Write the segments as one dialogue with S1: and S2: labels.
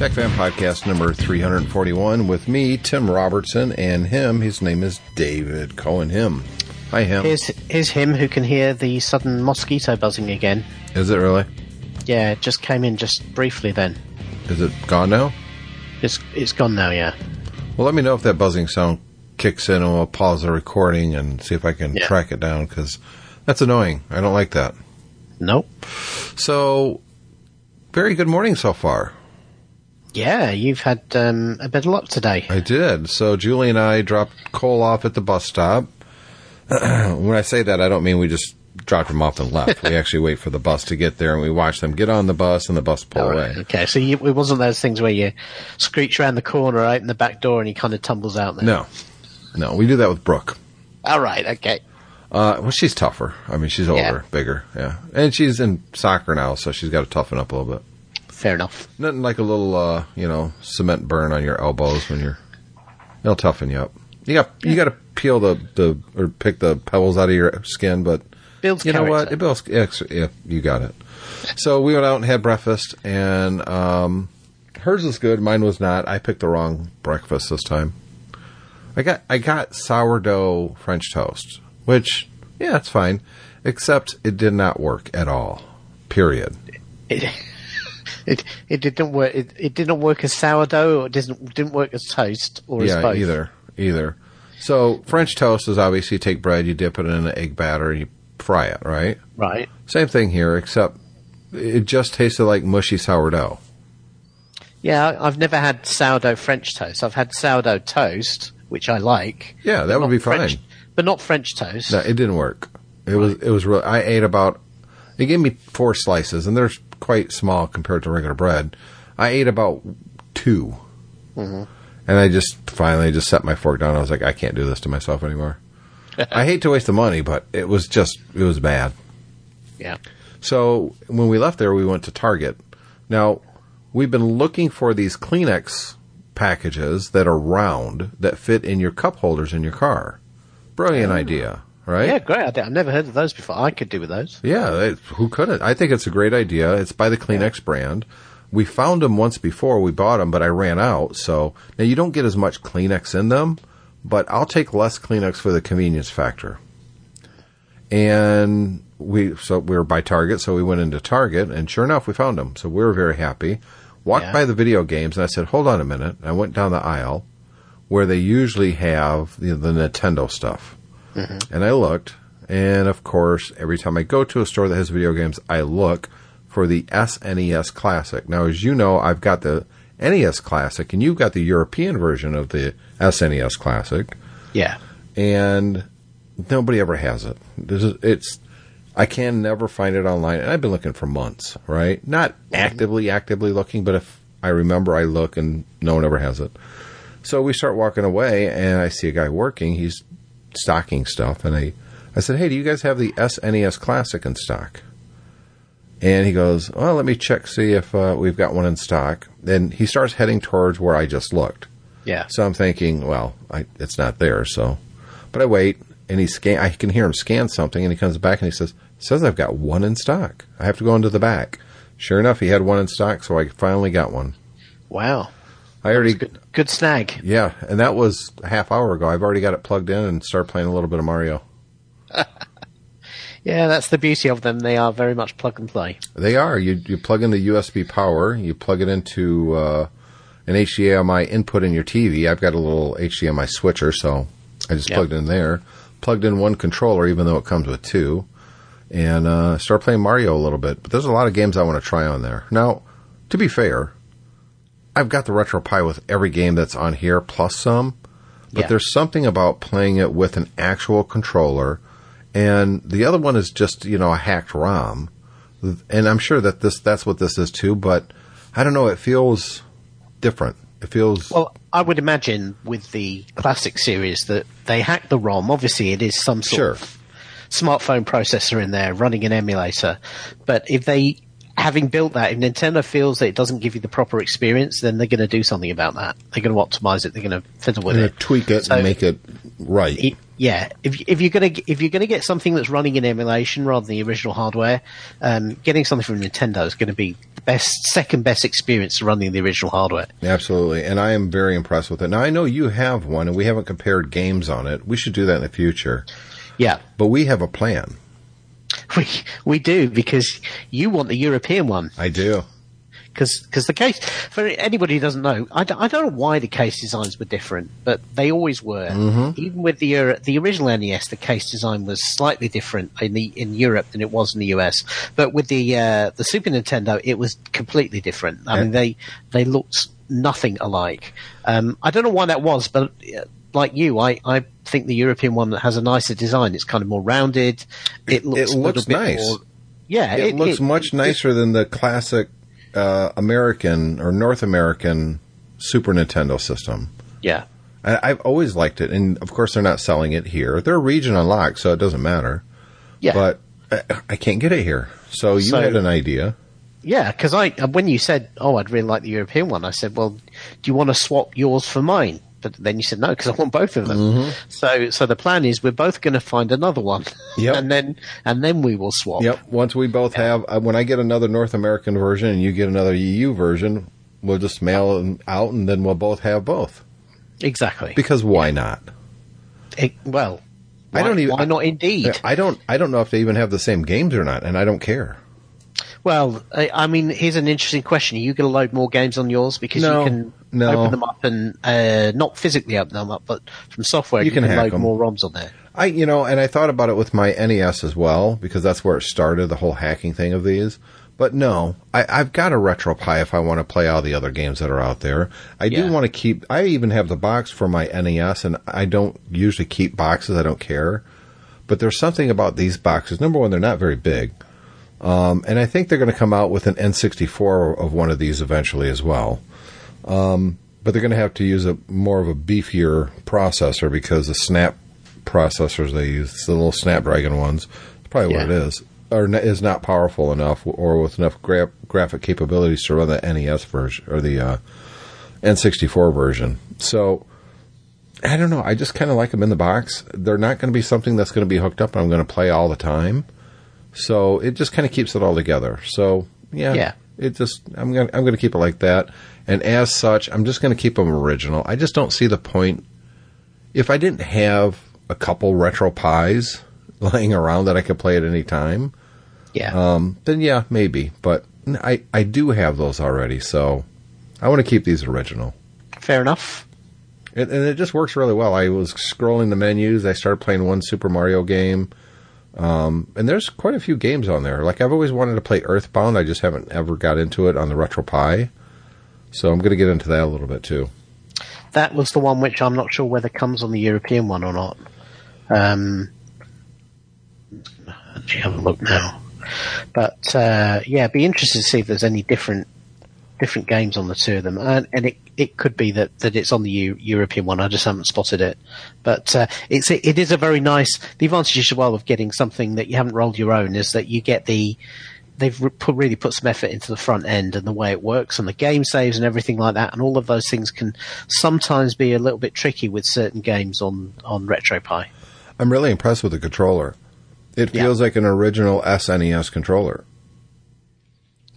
S1: Tech Fan Podcast number 341 with me, Tim Robertson, and him. His name is David Cohen. Him. Hi, him.
S2: Here's, here's him who can hear the sudden mosquito buzzing again.
S1: Is it really?
S2: Yeah, it just came in just briefly then.
S1: Is it gone now?
S2: It's, it's gone now, yeah.
S1: Well, let me know if that buzzing sound kicks in, and we'll pause the recording and see if I can
S2: Yeah.
S1: track it down because that's annoying. I don't like that.
S2: Nope.
S1: So, very good morning so far.
S2: Yeah, you've had um, a bit of luck today.
S1: I did. So Julie and I dropped Cole off at the bus stop. when I say that, I don't mean we just dropped him off and left. we actually wait for the bus to get there, and we watch them get on the bus and the bus pull away.
S2: Okay, so you, it wasn't those things where you screech around the corner, open the back door, and he kind of tumbles out there.
S1: No, no, we do that with Brooke.
S2: All right, okay.
S1: Uh, well, she's tougher. I mean, she's older,
S2: Yeah.
S1: bigger, yeah, and she's in soccer now, so she's got to toughen up a little bit.
S2: Fair enough.
S1: Nothing like a little, uh, you know, cement burn on your elbows when you're. It'll toughen you up. You got you got to peel the the or pick the pebbles out of your skin, but
S2: Builds
S1: you know what? It builds. Yeah, you got it. So we went out and had breakfast, and um, hers was good. Mine was not. I picked the wrong breakfast this time. I got I got sourdough French toast, which yeah, it's fine, except it did not work at all. Period.
S2: It, it, it didn't work. It, it didn't work as sourdough, or it didn't didn't work as toast, or as
S1: yeah,
S2: both.
S1: either either. So French toast is obviously you take bread, you dip it in an egg batter, and you fry it, right?
S2: Right.
S1: Same thing here, except it just tasted like mushy sourdough.
S2: Yeah, I've never had sourdough French toast. I've had sourdough toast, which I like.
S1: Yeah, that would be
S2: French-
S1: fine.
S2: But not French toast.
S1: No, it didn't work. It was it was real. I ate about. It gave me four slices, and they're quite small compared to regular bread. I ate about 2
S2: Mm-hmm.
S1: and I just finally just set my fork down. I was like, I can't do this to myself anymore. I hate to waste the money, but it was just it was bad.
S2: Yeah.
S1: So when we left there, we went to Target. Now we've been looking for these Kleenex packages that are round that fit in your cup holders in your car. Brilliant idea, right?
S2: Yeah, great idea. I've never heard of those before. I could do with those.
S1: Yeah, they, who couldn't? I think it's a great idea. It's by the Kleenex brand. We found them once before. We bought them, but I ran out. So now you don't get as much Kleenex in them, but I'll take less Kleenex for the convenience factor. And we so we were by Target, so we went into Target, and sure enough, we found them. So we were very happy. Walked
S2: Yeah.
S1: by the video games, and I said, "Hold on a minute." I went down the aisle where they usually have the, the Nintendo stuff. Mm-hmm. And I looked, and of course, every time I go to a store that has video games, I look for the SNES Classic. Now, as you know, I've got the NES Classic, and you've got the European version of the SNES Classic,
S2: Yeah.
S1: and nobody ever has it. This is, it's I can never find it online, and I've been looking for months. Right, not mm-hmm. actively, actively looking, but if I remember, I look, and no one ever has it. So we start walking away, and I see a guy working. He's stocking stuff, and I, I said, "Hey, do you guys have the SNES Classic in stock?" And he goes, "Well, let me check, see if uh, we've got one in stock." Then he starts heading towards where I just looked.
S2: Yeah.
S1: So I'm thinking, well, I, it's not there. So, but I wait, and he scan. I can hear him scan something, and he comes back and he says, "Says I've got one in stock. I have to go into the back." Sure enough, he had one in stock, so I finally got one.
S2: Wow.
S1: I already,
S2: Good, good snag.
S1: yeah, and that was a half hour ago. I've already got it plugged in and start playing a little bit of Mario.
S2: Yeah, that's the beauty of them. They are very much plug and play.
S1: They are. You you plug in the USB power. You plug it into uh, an HDMI input in your TV. I've got a little HDMI switcher, so I just
S2: Yep.
S1: plugged in there. Plugged in one controller, even though it comes with two, and uh, start playing Mario a little bit. But there's a lot of games I want to try on there. Now, to be fair, I've got the RetroPie with every game that's on here plus some. But
S2: Yeah.
S1: there's something about playing it with an actual controller, and the other one is just you know a hacked ROM and I'm sure that this that's what this is too. But I don't know. It feels different. It feels
S2: Well, I would imagine with the classic series that they hack the ROM. Obviously, it is some sort
S1: Sure.
S2: of smartphone processor in there running an emulator. But if they, having built that, if Nintendo feels that it doesn't give you the proper experience, then they're going to do something about that. They're going to optimize it. They're going to fiddle with it.
S1: tweak it
S2: So-
S1: and make it right.
S2: it- yeah, if if you're gonna if you're gonna get something that's running in emulation rather than the original hardware, um, getting something from Nintendo is going to be the best second best experience running the original hardware.
S1: Absolutely, and I am very impressed with it. Now I know you have one, and we haven't compared games on it. We should do that in the future.
S2: Yeah,
S1: But we have a plan.
S2: we we do because you want the European one
S1: I do.
S2: because the case for anybody who doesn't know, I, don't- I don't know why the case designs were different, but they always were. Even with the Euro- the original NES, the case design was slightly different in the in Europe than it was in the US. But with the uh, the Super Nintendo, it was completely different. I mean, they they looked nothing alike. Um, I don't know why that was, but. Uh, like you, I, I think the European one that has a nicer design. It's kind of more rounded. It looks,
S1: it looks nice.
S2: More, yeah,
S1: It, looks much nicer than the classic uh, American or North American Super Nintendo system.
S2: Yeah,
S1: I, I've always liked it, and of course they're not selling it here. They're region unlocked, so it doesn't matter.
S2: yeah.
S1: But I, I can't get it here. So you
S2: So-
S1: had an idea.
S2: Yeah, because I when you said, "Oh, I'd really like the European one," I said, "Well, do you want to swap yours for mine?" But then you said no because I want both of them. So, so the plan is we're both going to find another one,
S1: Yep.
S2: and then and then we will swap.
S1: Yep. Once we both have, uh, when I get another North American version and you get another EU version, we'll just mail them out, and then we'll both have both.
S2: Exactly.
S1: Because why not?
S2: It- well,
S1: I don't even-
S2: Why not? Indeed.
S1: I don't. I don't know if they even have the same games or not, and I don't care.
S2: Well, I, I mean, here's an interesting question: Are you going to load more games on yours because
S1: No,
S2: you can
S1: no.
S2: open them up and uh, not physically open them up, but from software
S1: You
S2: you,
S1: can
S2: can, load
S1: them.
S2: more ROMs on there.
S1: I, you know, and I thought about it with my NES as well because that's where it started, the whole hacking thing of these. But no, I, I've got a RetroPie if I want to play all the other games that are out there. I do want to keep. I even have the box for my NES, and I don't usually keep boxes. I don't care. But there's something about these boxes. Number one, they're not very big, um, and I think they're going to come out with an N64 of one of these eventually as well. Um, but they're going to have to use a more of a beefier processor because the Snap processors they use, the little Snapdragon ones, it's probably what it is, or is not powerful enough or with enough gra- graphic capabilities to run the NES version or the uh, N64 version. So I don't know. I just kind of like them in the box. They're not going to be something that's going to be hooked up and I'm going to play all the time. So it just kind of keeps it all together. So yeah,
S2: Yeah.
S1: It just I'm going to I'm to keep it like that. And as such, I'm just going to keep them original. I just don't see the point. If I didn't have a couple RetroPies laying around that I could play at any time,
S2: Yeah.
S1: um, then yeah, maybe. But I I do have those already, so I want to keep these original.
S2: Fair enough.
S1: And, and it just works really well. I was scrolling the menus. I started playing one Super Mario game. Um, and there's quite a few games on there. Like I've always wanted to play Earthbound. I just haven't ever got into it on the RetroPie. So I'm going to get into that a little bit too.
S2: that was the one which I'm not sure whether comes on the European one or not. Um, actually, have a look now. But uh, yeah, be interested to see if there's any different different games on the two of them, and, and it it could be that, that it's on the U- European one. I just haven't spotted it, but uh, it's it is a very nice. The advantage as well of getting something that you haven't rolled your own is that you get the they've really put some effort into the front end and the way it works and the game saves and everything like that. And all of those things can sometimes be a little bit tricky with certain games on, on RetroPie.
S1: I'm really impressed with the controller. It
S2: Yeah.
S1: feels like an original SNES controller.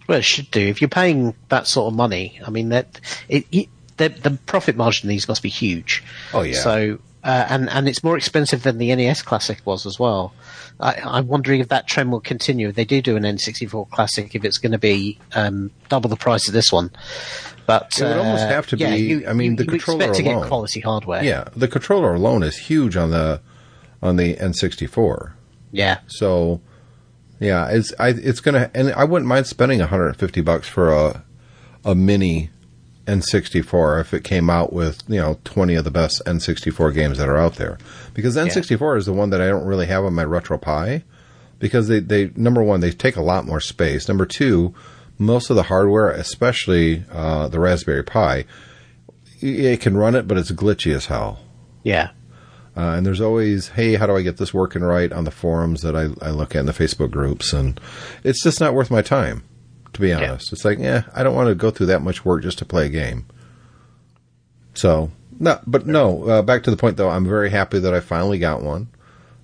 S2: Well, it should do. If you're paying that sort of money, I mean, that it, it the, the profit margin in these must be huge.
S1: Oh, yeah.
S2: So, uh, and and it's more expensive than the NES Classic was as well. I, I'm wondering if that trend will continue. If they do do an N64 Classic, if it's going to be um, double the price of this one. But
S1: It would almost
S2: uh,
S1: have to
S2: yeah,
S1: be-
S2: You,
S1: I mean,
S2: you-
S1: the
S2: you
S1: controller
S2: expect to get
S1: alone.
S2: quality hardware.
S1: Yeah, the controller alone is huge on the on the N64.
S2: yeah,
S1: So, yeah, it's I, it's gonna, and I wouldn't mind spending 150 bucks for a a mini N64 if it came out with you know 20 of the best N64 games that are out there. Because N64 is the one that I don't really have on my RetroPie, because they they number one they take a lot more space. Number two, most of the hardware, especially uh, the Raspberry Pi. it can run it, but it's glitchy as hell.
S2: Yeah.
S1: Uh, and there's always, hey, how do I get this working right on the forums that I, I look at in the Facebook groups, and it's just not worth my time, to be honest. It's like, yeah, I don't want to go through that much work just to play a game. So, no, but no. Uh, back to the point though, I'm very happy that I finally got one.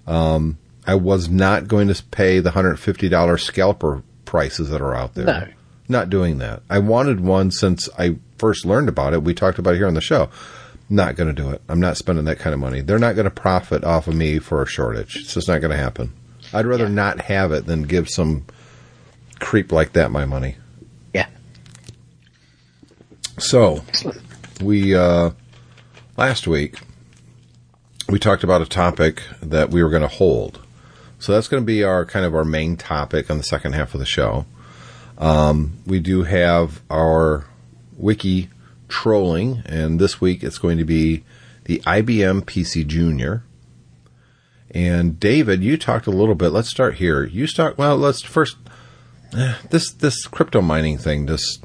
S1: Um, I was not going to pay the hundred fifty dollars scalper prices that are out there.
S2: No.
S1: Not doing that. I wanted one since I first learned about it. We talked about it here on the show. Not going to do it. I'm not spending that kind of money. They're not going to profit off of me for a shortage. It's just not going to happen. I'd rather
S2: Yeah.
S1: not have it than give some creep like that my money.
S2: Yeah.
S1: So, we uh, last week we talked about a topic that we were going to hold. So that's going to be our kind of our main topic on the second half of the show. Um, we do have our wiki trolling, and this week it's going to be the IBM PC Junior. And David, you talked a little bit. Let's start here. You start. Well, let's first this this crypto mining thing. Just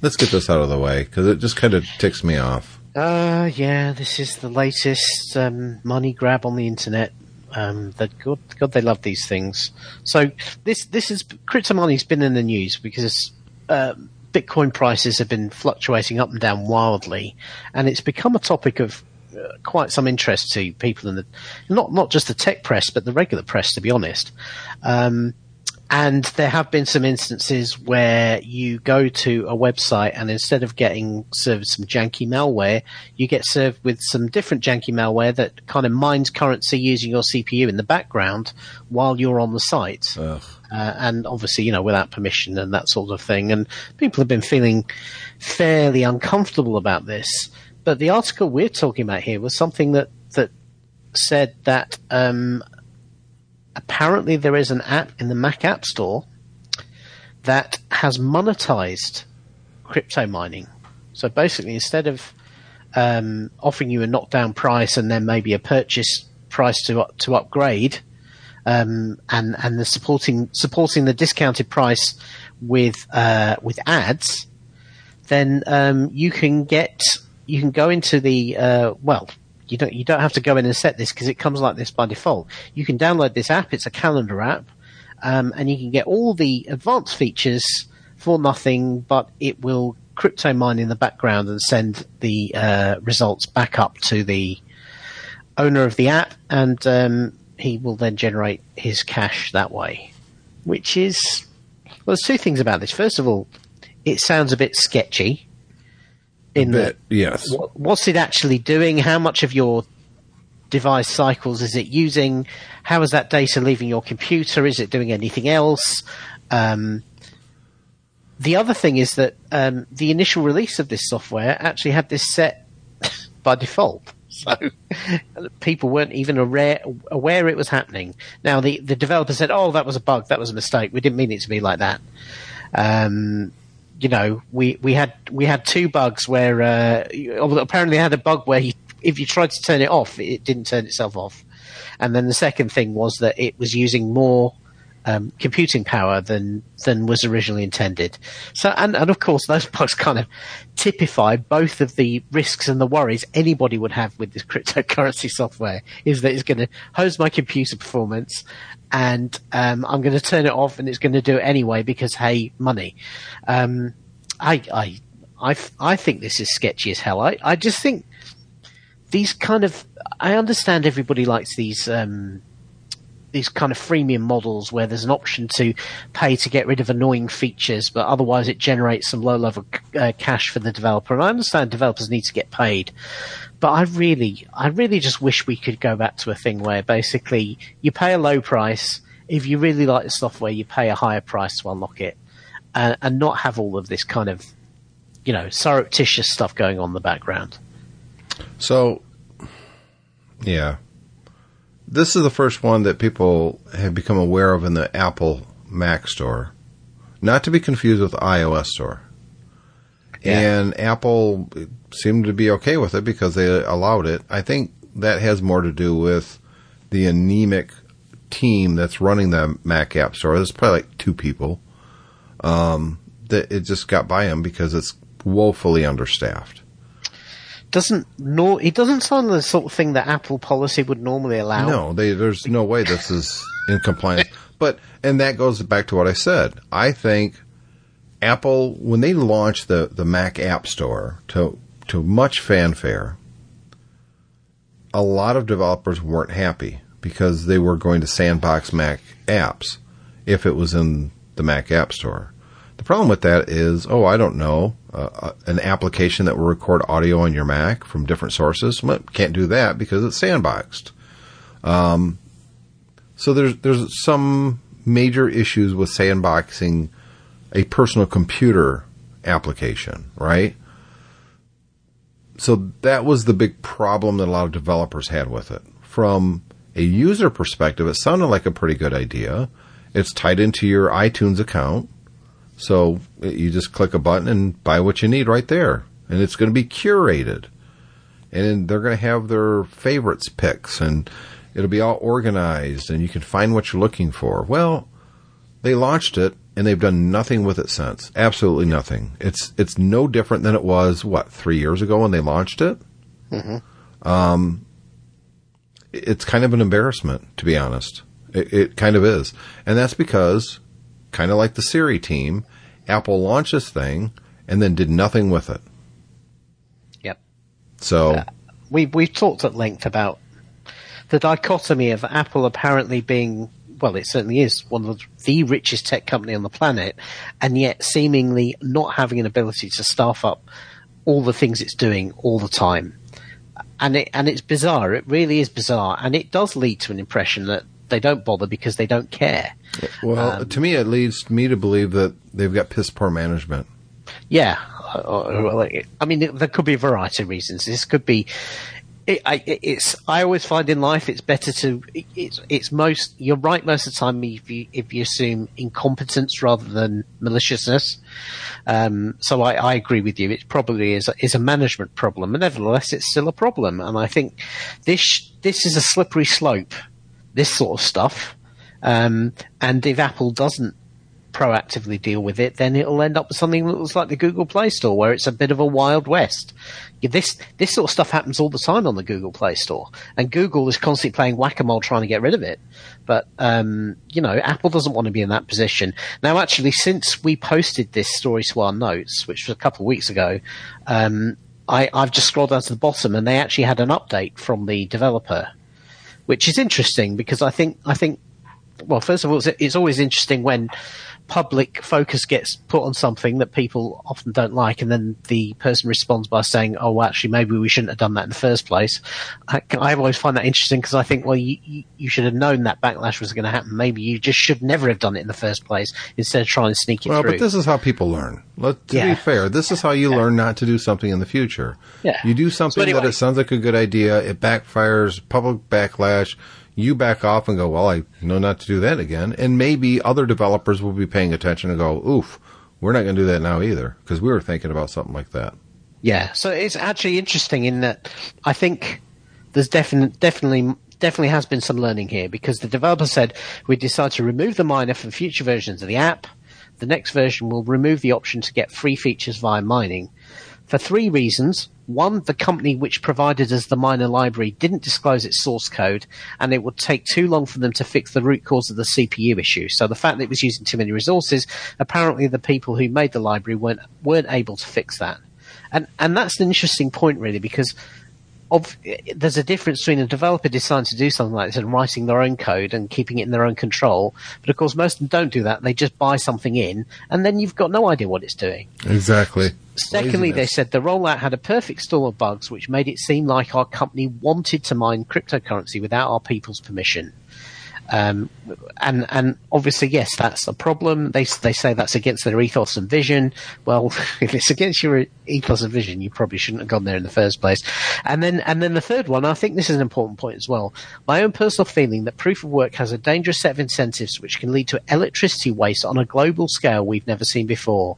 S1: let's get this out of the way because it just kind of ticks me off.
S2: Uh, yeah, this is the latest um, money grab on the internet. Um, that God, God, they love these things. So this this is crypto money's been in the news because uh, Bitcoin prices have been fluctuating up and down wildly, and it's become a topic of uh, quite some interest to people in the not not just the tech press but the regular press, to be honest. Um, and there have been some instances where you go to a website and instead of getting served some janky malware, you get served with some different janky malware that kind of mines currency using your CPU in the background while you're on the site. Uh, and obviously, you know, without permission and that sort of thing. And people have been feeling fairly uncomfortable about this. But the article we're talking about here was something that, that said that um, apparently there is an app in the Mac App Store that has monetized crypto mining. So basically, instead of um, offering you a knockdown price and then maybe a purchase price to to upgrade, um, and and the supporting supporting the discounted price with uh, with ads, then um, you can get you can go into the uh, well you don't you don't have to go in and set this because it comes like this by default. You can download this app. It's a calendar app, um, and you can get all the advanced features for nothing, but it will crypto mine in the background and send the uh, results back up to the owner of the app, and um, he will then generate his cash that way. Which is well, there's two things about this. First of all, it sounds a bit sketchy. In that
S1: Bit, yes.
S2: what, what's it actually doing? How much of your device cycles is it using? How is that data leaving your computer? Is it doing anything else? Um, the other thing is that um, the initial release of this software actually had this set by default. So people weren't even aware, aware it was happening. Now the, the developer said, "Oh, that was a bug. That was a mistake. We didn't mean it to be like that." Um, you know, we, we had we had two bugs where uh, apparently had a bug where you, if you tried to turn it off, it didn't turn itself off. And then the second thing was that it was using more um, computing power than than was originally intended. So, and, and of course, those bugs kind of typify both of the risks and the worries anybody would have with this cryptocurrency software. Is that it's going to hose my computer performance, and um, I'm going to turn it off, and it's going to do it anyway because hey, money. Um, I, I, I, I think this is sketchy as hell. I, I just think these kind of. I understand everybody likes these. Um, these kind of freemium models where there's an option to pay to get rid of annoying features, but otherwise it generates some low level uh, cash for the developer. And I understand developers need to get paid, but I really, I really just wish we could go back to a thing where basically you pay a low price. If you really like the software, you pay a higher price to unlock it, and, and not have all of this kind of, you know, surreptitious stuff going on in the background.
S1: So, yeah. This is the first one that people have become aware of in the Apple Mac store. Not to be confused with iOS store.
S2: Yeah.
S1: And Apple seemed to be okay with it because they allowed it. I think that has more to do with the anemic team that's running the Mac App Store. There's probably like two people. Um, that it just got by them because it's woefully understaffed.
S2: doesn't nor it doesn't sound the sort of thing that Apple policy would normally allow.
S1: No, they, there's no way this is in compliance. But and that goes back to what I said. I think Apple when they launched the the Mac App Store to to much fanfare, a lot of developers weren't happy because they were going to sandbox Mac apps if it was in the Mac App Store. The problem with that is, oh, I don't know, uh, uh an application that will record audio on your Mac from different sources well, can't do that because it's sandboxed. Um, so there's there's some major issues with sandboxing a personal computer application, right? So that was the big problem that a lot of developers had with it. From a user perspective, it sounded like a pretty good idea. It's tied into your iTunes account. So you just click a button and buy what you need right there. And it's going to be curated. And they're going to have their favorites picks and it'll be all organized and you can find what you're looking for. Well, they launched it and they've done nothing with it since. Absolutely nothing. It's it's no different than it was what three years ago when they launched it. Mm-hmm. Um, it's kind of an embarrassment, to be honest. It, it kind of is, and that's because, kind of like the Siri team, Apple launched this thing and then did nothing with it.
S2: Yep.
S1: So
S2: uh, we we've talked at length about the dichotomy of Apple apparently being well, it certainly is one of the richest tech company on the planet, and yet seemingly not having an ability to staff up all the things it's doing all the time. And it and it's bizarre. It really is bizarre, and it does lead to an impression that they don't bother because they don't care.
S1: Well, um, to me, it leads me to believe that they've got piss poor management.
S2: Yeah, I mean, there could be a variety of reasons. This could be. It, I, it's. I always find in life it's better to. It's. It's most. You're right most of the time if you if you assume incompetence rather than maliciousness. Um, so I, I, agree with you. It probably is is a management problem, and nevertheless, it's still a problem. And I think this this is a slippery slope this sort of stuff. Um, and if Apple doesn't proactively deal with it, then it'll end up with something that looks like the Google Play Store, where it's a bit of a wild west. This this sort of stuff happens all the time on the Google Play Store, and Google is constantly playing whack a mole trying to get rid of it. But um, you know, Apple doesn't want to be in that position now. Actually, since we posted this story to our notes, which was a couple of weeks ago, um, I, I've just scrolled down to the bottom, and they actually had an update from the developer which is interesting because I think I think well, first of all, it's, it's, always interesting when public focus gets put on something that people often don't like, and then the person responds by saying, "Oh, well, actually, maybe we shouldn't have done that in the first place." I, I always find that interesting because I think, well, you, you should have known that backlash was going to happen. Maybe you just should never have done it in the first place instead of trying to sneak it
S1: well,
S2: through.
S1: but this is how people learn. Let to yeah. be fair, this is how you yeah. learn not to do something in the future.
S2: Yeah.
S1: You do something so anyway, that it sounds like a good idea, it backfires, public backlash you back off and go, well, I know not to do that again. And maybe other developers will be paying attention and go, oof, we're not going to do that now either because we were thinking about something like that.
S2: Yeah. So it's actually interesting in that I think there's definite, definitely, definitely has been some learning here because the developer said we decide to remove the miner from future versions of the app. The next version will remove the option to get free features via mining for three reasons. One, the company which provided us the miner library didn't disclose its source code, and it would take too long for them to fix the root cause of the CPU issue. So the fact that it was using too many resources, apparently the people who made the library weren't weren't able to fix that. And and that's an interesting point really because of, there's a difference between a developer deciding to do something like this and writing their own code and keeping it in their own control. But of course, most of them don't do that. They just buy something in, and then you've got no idea what it's doing.
S1: Exactly.
S2: Secondly, Laziness. they said the rollout had a perfect storm of bugs, which made it seem like our company wanted to mine cryptocurrency without our people's permission. Um, and and obviously, yes, that's a problem. They they say that's against their ethos and vision. Well, if it's against your ethos and vision, you probably shouldn't have gone there in the first place. And then and then the third one, I think this is an important point as well. My own personal feeling that proof of work has a dangerous set of incentives which can lead to electricity waste on a global scale we've never seen before.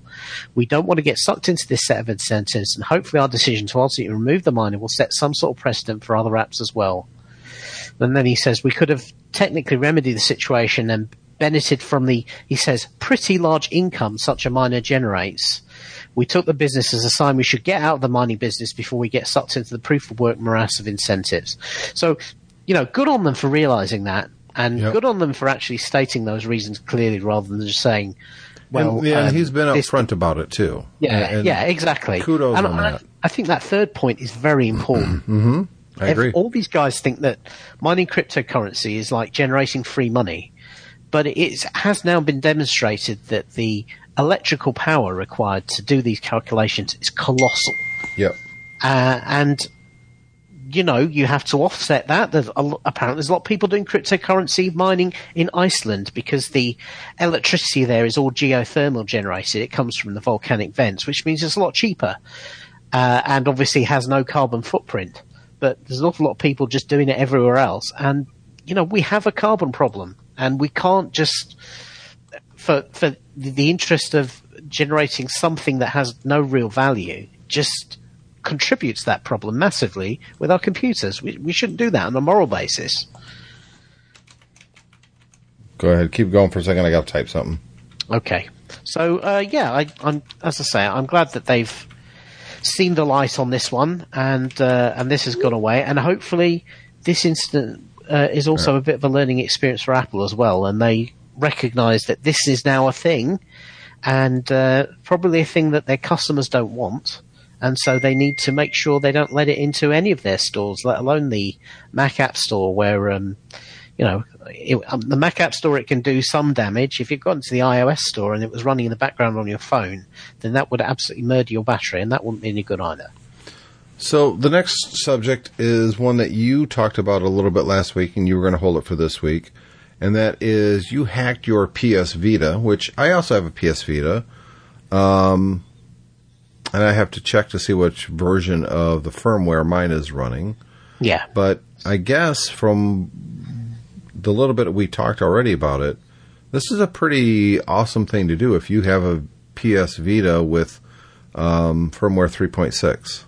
S2: We don't want to get sucked into this set of incentives, and hopefully, our decision to ultimately remove the miner will set some sort of precedent for other apps as well. And then he says we could have technically remedy the situation and benefited from the, he says, pretty large income such a miner generates. We took the business as a sign we should get out of the mining business before we get sucked into the proof of work morass of incentives. So, you know, good on them for realizing that, and
S1: Yep.
S2: good on them for actually stating those reasons clearly rather than just saying, well,
S1: and, yeah, and
S2: um,
S1: he's been upfront about it too.
S2: yeah,
S1: And
S2: yeah, exactly.
S1: Kudos
S2: and
S1: on
S2: I,
S1: that.
S2: I think that third point is very important.
S1: I agree.
S2: all these guys think that mining cryptocurrency is like generating free money, but it has now been demonstrated that the electrical power required to do these calculations is colossal.
S1: Yep.
S2: Uh, and you know, you have to offset that. There's a, apparently, there's a lot of people doing cryptocurrency mining in Iceland because the electricity there is all geothermal generated. It comes from the volcanic vents, which means it's a lot cheaper, uh, and obviously has no carbon footprint. But there's an awful lot of people just doing it everywhere else, and you know, we have a carbon problem, and we can't just for for the interest of generating something that has no real value just contributes to that problem massively with our computers. We, we shouldn't do that on a moral basis.
S1: Go ahead. Keep going for a second. I got to type something.
S2: Okay, so uh, yeah, I, I'm as I say, I'm glad that they've seen the light on this one, and uh, and this has gone away, and hopefully this incident uh, is also a bit of a learning experience for Apple as well, and they recognise that this is now a thing, and uh, probably a thing that their customers don't want. And so they need to make sure they don't let it into any of their stores, let alone the Mac App Store, where um, you know, it, um, the Mac App Store, it can do some damage. If you've gone to the iOS Store and it was running in the background on your phone, then that would absolutely murder your battery, and that wouldn't be any good either.
S1: So the next subject is one that you talked about a little bit last week, and you were going to hold it for this week, and that is you hacked your PS Vita, which I also have a PS Vita, um, and I have to check to see which version of the firmware mine is running.
S2: Yeah.
S1: But I guess from the little bit we talked already about it, this is a pretty awesome thing to do if you have a PS Vita with um, firmware 3.6.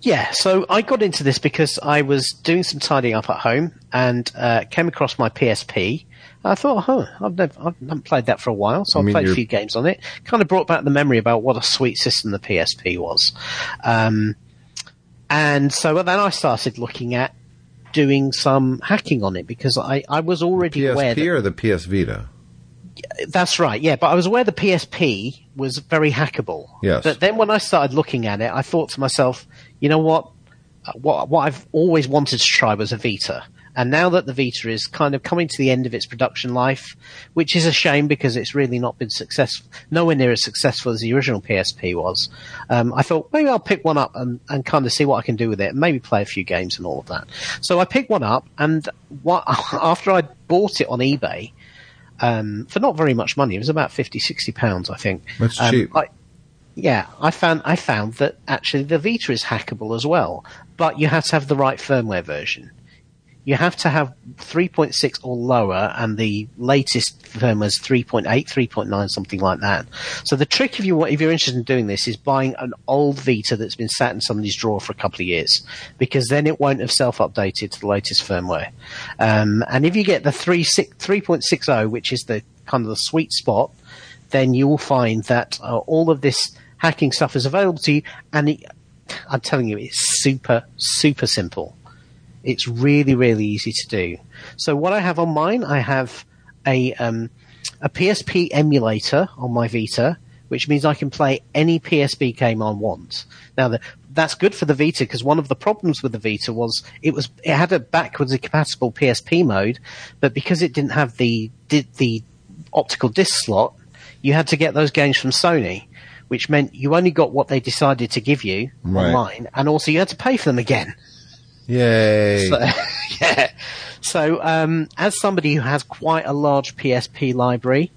S2: Yeah, so I got into this because I was doing some tidying up at home and uh, came across my PSP. I thought, huh, I've, never, I haven't played that for a while, so
S1: I
S2: I
S1: mean,
S2: played a
S1: you're-
S2: few games on it. Kind of brought back the memory about what a sweet system the PSP was. Um, and so then I started looking at doing some hacking on it because I, I was already aware
S1: PSP or the PS Vita?
S2: that's right, yeah. But I was aware the PSP was very hackable.
S1: Yes.
S2: But then when I started looking at it, I thought to myself, you know what? Uh, What what I've always wanted to try was a Vita. And now that the Vita is kind of coming to the end of its production life, which is a shame because it's really not been successful, nowhere near as successful as the original PSP was, um, I thought maybe I'll pick one up and, and kind of see what I can do with it and maybe play a few games and all of that. So I picked one up and what, after I bought it on eBay, um, for not very much money. It was about 50, 60 pounds, I think.
S1: That's
S2: Um,
S1: cheap.
S2: I, yeah, I found I found that actually the Vita is hackable as well, but you have to have the right firmware version. You have to have 3.6 or lower, and the latest firmware is 3.8, 3.9, something like that. So the trick, if you if you're interested in doing this, is buying an old Vita that's been sat in somebody's drawer for a couple of years, because then it won't have self-updated to the latest firmware. Um, and if you get the 3, 3.60, oh, which is the kind of the sweet spot, then you will find that uh, all of this hacking stuff is available to you, and it, I'm telling you, it's super, super simple. It's really, really easy to do. So what I have on mine, I have a um, a PSP emulator on my Vita, which means I can play any PSP game I want. Now the, that's good for the Vita because one of the problems with the Vita was it was it had a backwards compatible PSP mode, but because it didn't have the the optical disc slot, you had to get those games from Sony, which meant you only got what they decided to give you
S1: Right.
S2: online, and also you had to pay for them again.
S1: Yay.
S2: So, yeah. So, um, as somebody who has quite a large PSP library,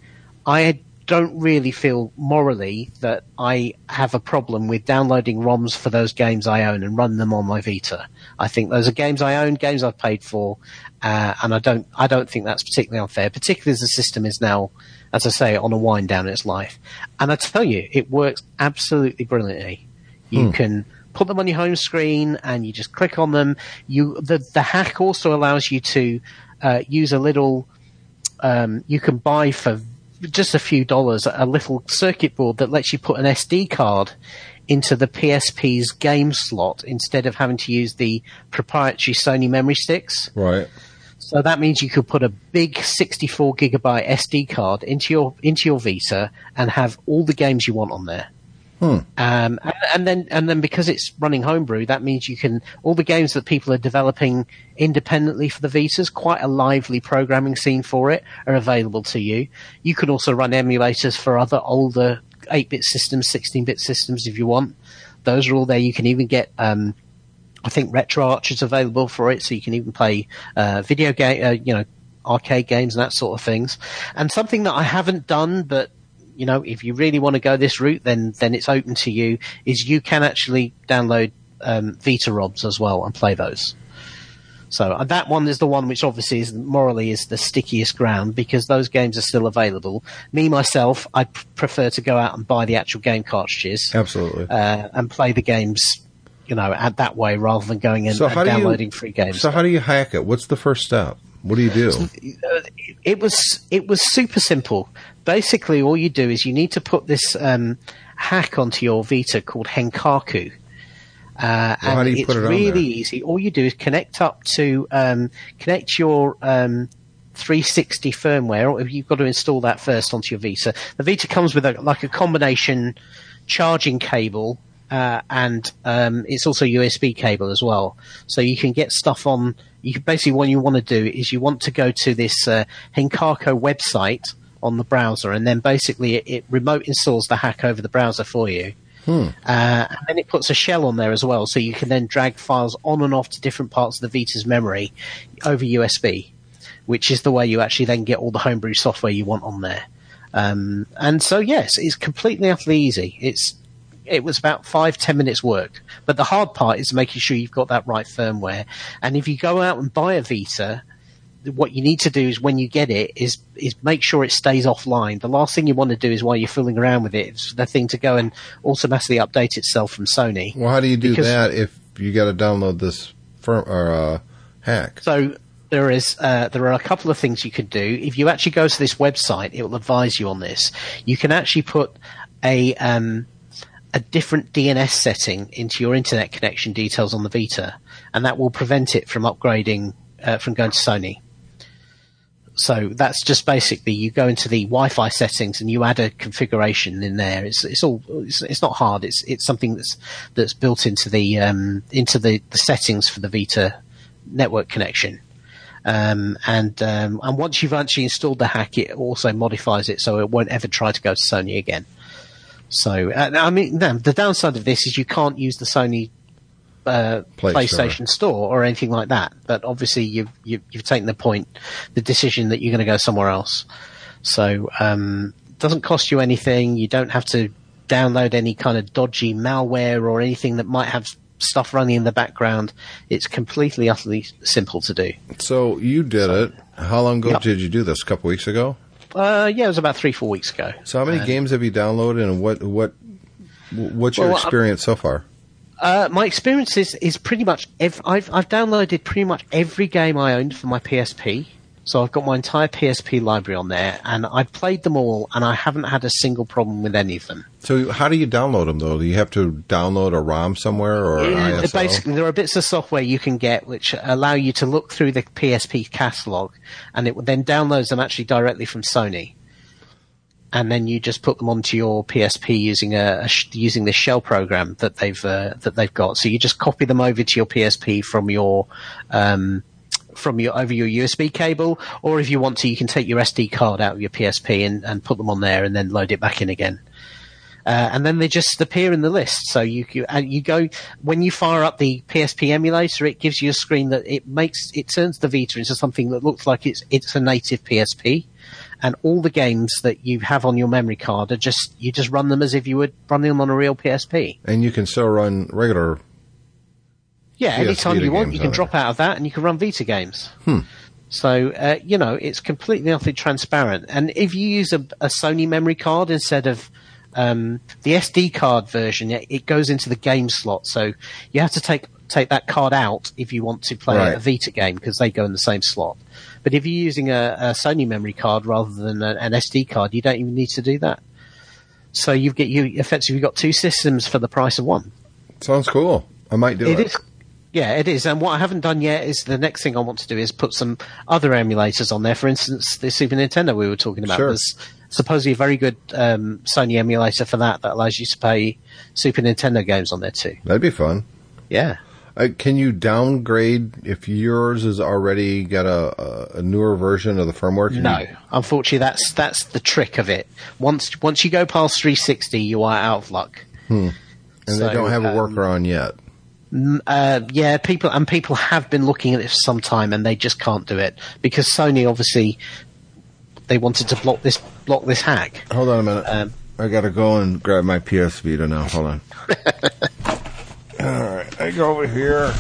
S2: I don't really feel morally that I have a problem with downloading ROMs for those games I own and run them on my Vita. I think those are games I own, games I've paid for, uh, and I don't, I don't think that's particularly unfair, particularly as the system is now, as I say, on a wind down in its life. And I tell you, it works absolutely brilliantly. You can put them on your home screen and you just click on them. You the the hack also allows you to uh, use a little um, you can buy for just a few dollars a little circuit board that lets you put an SD card into the PSP's game slot instead of having to use the proprietary Sony memory sticks.
S1: Right.
S2: So that means you could put a big 64 gigabyte SD card into your into your Vita and have all the games you want on there.
S1: Hmm.
S2: Um, and, and then and then because it's running homebrew, that means you can all the games that people are developing independently for the Vitas. Quite a lively programming scene for it are available to you. You can also run emulators for other older 8-bit systems, 16-bit systems if you want. Those are all there. You can even get um, I think RetroArch is available for it, so you can even play uh, video game, uh, you know, arcade games and that sort of things. And something that I haven't done, but you know, if you really want to go this route, then then it's open to you. Is you can actually download um, Vita ROMs as well and play those. So uh, that one is the one which obviously is morally is the stickiest ground because those games are still available. Me myself, I p- prefer to go out and buy the actual game cartridges
S1: Absolutely.
S2: uh, and play the games, you know, at that way rather than going in
S1: So
S2: and
S1: how do you-
S2: downloading free games.
S1: So how do you hack it? What's the first step? What do you do?
S2: it was it was super simple. Basically, all you do is you need to put this um, hack onto your Vita called Henkaku. Uh,
S1: Well, how
S2: and
S1: do you
S2: it's
S1: put it on
S2: really easy. All you do is connect up to um, connect your um, 360 firmware. Or you've got to install that first onto your Vita. The Vita comes with a, like a combination charging cable. Uh, and um, it's also USB cable as well, so you can get stuff on. You can, basically what you want to do is you want to go to this uh, Henkaku website on the browser, and then basically it, it remote installs the hack over the browser for you. Uh, and then it puts a shell on there as well, so you can then drag files on and off to different parts of the Vita's memory over USB, which is the way you actually then get all the homebrew software you want on there. Um, and so, yes, it's completely utterly easy. It's it was about five ten minutes work, but the hard part is making sure you've got that right firmware. And if you go out and buy a Vita, what you need to do is when you get it is is make sure it stays offline. The last thing you want to do is while you're fooling around with it, it's the thing to go and automatically update itself from Sony.
S1: Well, how do you do
S2: Because-
S1: that if you got to download this firm or uh, hack?
S2: So there is uh, there are a couple of things you could do. If you actually go to this website, it will advise you on this. You can actually put a um, a different DNS setting into your internet connection details on the Vita, and that will prevent it from upgrading uh, from going to Sony. So that's just basically you go into the Wi-Fi settings and you add a configuration in there. It's it's all it's, it's not hard. It's it's something that's that's built into the um, into the, the settings for the Vita network connection. Um, and um, and once you've actually installed the hack, it also modifies it so it won't ever try to go to Sony again. So uh, I mean, the downside of this is you can't use the Sony uh,
S1: Play
S2: PlayStation Store or anything like that. But obviously, you've you've, you've taken the point, the decision that you're going to go somewhere else. So um, it doesn't cost you anything. You don't have to download any kind of dodgy malware or anything that might have stuff running in the background. It's completely utterly simple to do.
S1: So you did it. How long ago
S2: Yep.
S1: did you do this? A couple weeks ago.
S2: Uh, yeah, it was about three four weeks ago.
S1: So how many games have you downloaded, and what what what's your
S2: Well,
S1: experience so far?
S2: Uh, my experience is, is pretty much ev- I've I've downloaded pretty much every game I owned for my PSP. So I've got my entire PSP library on there, and I've played them all, and I haven't had a single problem with any of them.
S1: So how do you download them though? Do you have to download a ROM somewhere or ISO?
S2: Basically, there are bits of software you can get which allow you to look through the PSP catalog, and it will then downloads them actually directly from Sony. And then you just put them onto your PSP using a, a sh- using this shell program that they've uh, that they've got. So you just copy them over to your PSP from your um, from your over your USB cable, or if you want to, you can take your SD card out of your PSP and, and put them on there, and then load it back in again. Uh, and then they just appear in the list. So you you, you go when you fire up the PSP emulator, it gives you a screen that it makes it turns the Vita into something that looks like it's it's a native PSP, and all the games that you have on your memory card are just you just run them as if you would run them on a real PSP.
S1: and you can still run regular.
S2: Yeah,
S1: PS
S2: anytime
S1: Vita
S2: you want,
S1: games
S2: you can drop out of that and you can run Vita games.
S1: Hmm.
S2: So, uh, you know, it's completely utterly transparent. And if you use a, a Sony memory card instead of um, the SD card version, it, it goes into the game slot. So you have to take take that card out if you want to play
S1: Right.
S2: a Vita game because they go in the same slot. But if you're using a, a Sony memory card rather than a, an SD card, you don't even need to do that. So you've get you effectively got two systems for the price of one.
S1: Sounds cool. I might do it.
S2: It is. Yeah, it is. And what I haven't done yet is the next thing I want to do is put some other emulators on there. For instance, the Super Nintendo we were talking about.
S1: Sure.
S2: There's supposedly a very good um, Sony emulator for that that allows you to play Super Nintendo games on there too.
S1: That'd be fun.
S2: Yeah.
S1: Uh, can you downgrade if yours has already got a, a, newer version of the firmware? Can
S2: No,
S1: you-
S2: unfortunately, that's that's the trick of it. Once once you go past 360, you are out of luck.
S1: and
S2: so,
S1: they don't have a
S2: um,
S1: workaround yet.
S2: Uh, yeah, people and people have been looking at this for some time, and they just can't do it because Sony obviously they wanted to block this block this hack.
S1: Hold on a minute.
S2: Um,
S1: I gotta go and grab my PS Vita now. Hold on. All right, I go over here.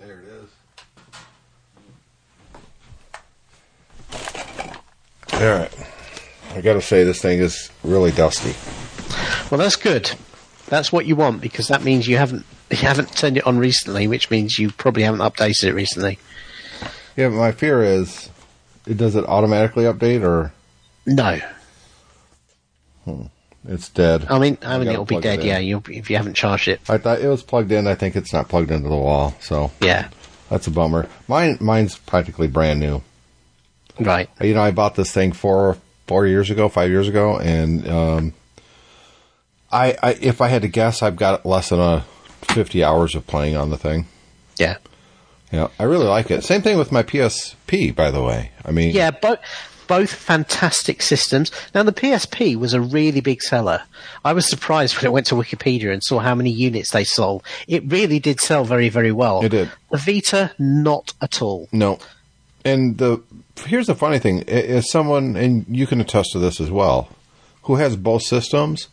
S1: There it is. All right. I gotta say, this thing is really dusty.
S2: Well, that's good. That's what you want because that means you haven't you haven't turned it on recently, which means you probably haven't updated it recently.
S1: Yeah, but my fear is, it does it automatically update or
S2: No, hmm,
S1: it's dead.
S2: I mean, I mean it'll be
S1: plug it
S2: dead. Yeah, you'll, if you haven't charged it.
S1: I thought it was plugged in. I think it's not plugged into the wall, so
S2: Yeah,
S1: that's a bummer. Mine, mine's practically brand new.
S2: right.
S1: You know, I bought this thing four four years ago, five years ago, and um, I, I if I had to guess, I've got less than a fifty hours of playing on the thing.
S2: Yeah.
S1: Yeah, I really like it. Same thing with my PSP, by the way. I mean,
S2: Yeah, both both fantastic systems. Now the PSP was a really big seller. I was surprised when I went to Wikipedia and saw how many units they sold. It really did sell very, very well.
S1: It did.
S2: The Vita, not at all.
S1: No. And the here's the funny thing: I- as someone, and you can attest to this as well, who has both systems,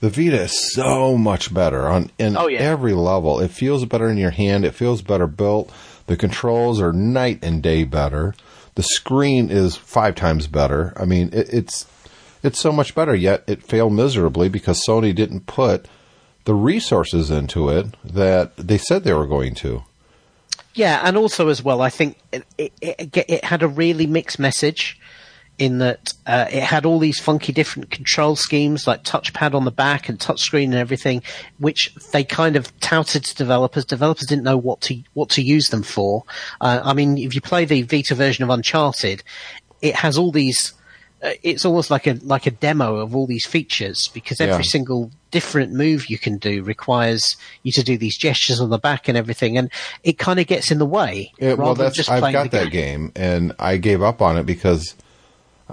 S1: the Vita is so much better on in
S2: Oh, yeah.
S1: every level. It feels better in your hand. It feels better built. The controls are night and day better. The screen is five times better. I mean, it, it's it's so much better. Yet it failed miserably because Sony didn't put the resources into it that they said they were going to.
S2: Yeah, and also as well, I think it, it, it, it had a really mixed message in that uh, it had all these funky different control schemes like touchpad on the back and touchscreen and everything, which they kind of touted to developers. Developers didn't know what to what to use them for. Uh, I mean, if you play the Vita version of Uncharted, it has all these. Uh, it's almost like a like a demo of all these features because every
S1: Yeah.
S2: single different move you can do requires you to do these gestures on the back and everything, and it kind of gets in the way.
S1: Yeah, well, that's I've got that game, and I gave up on it because,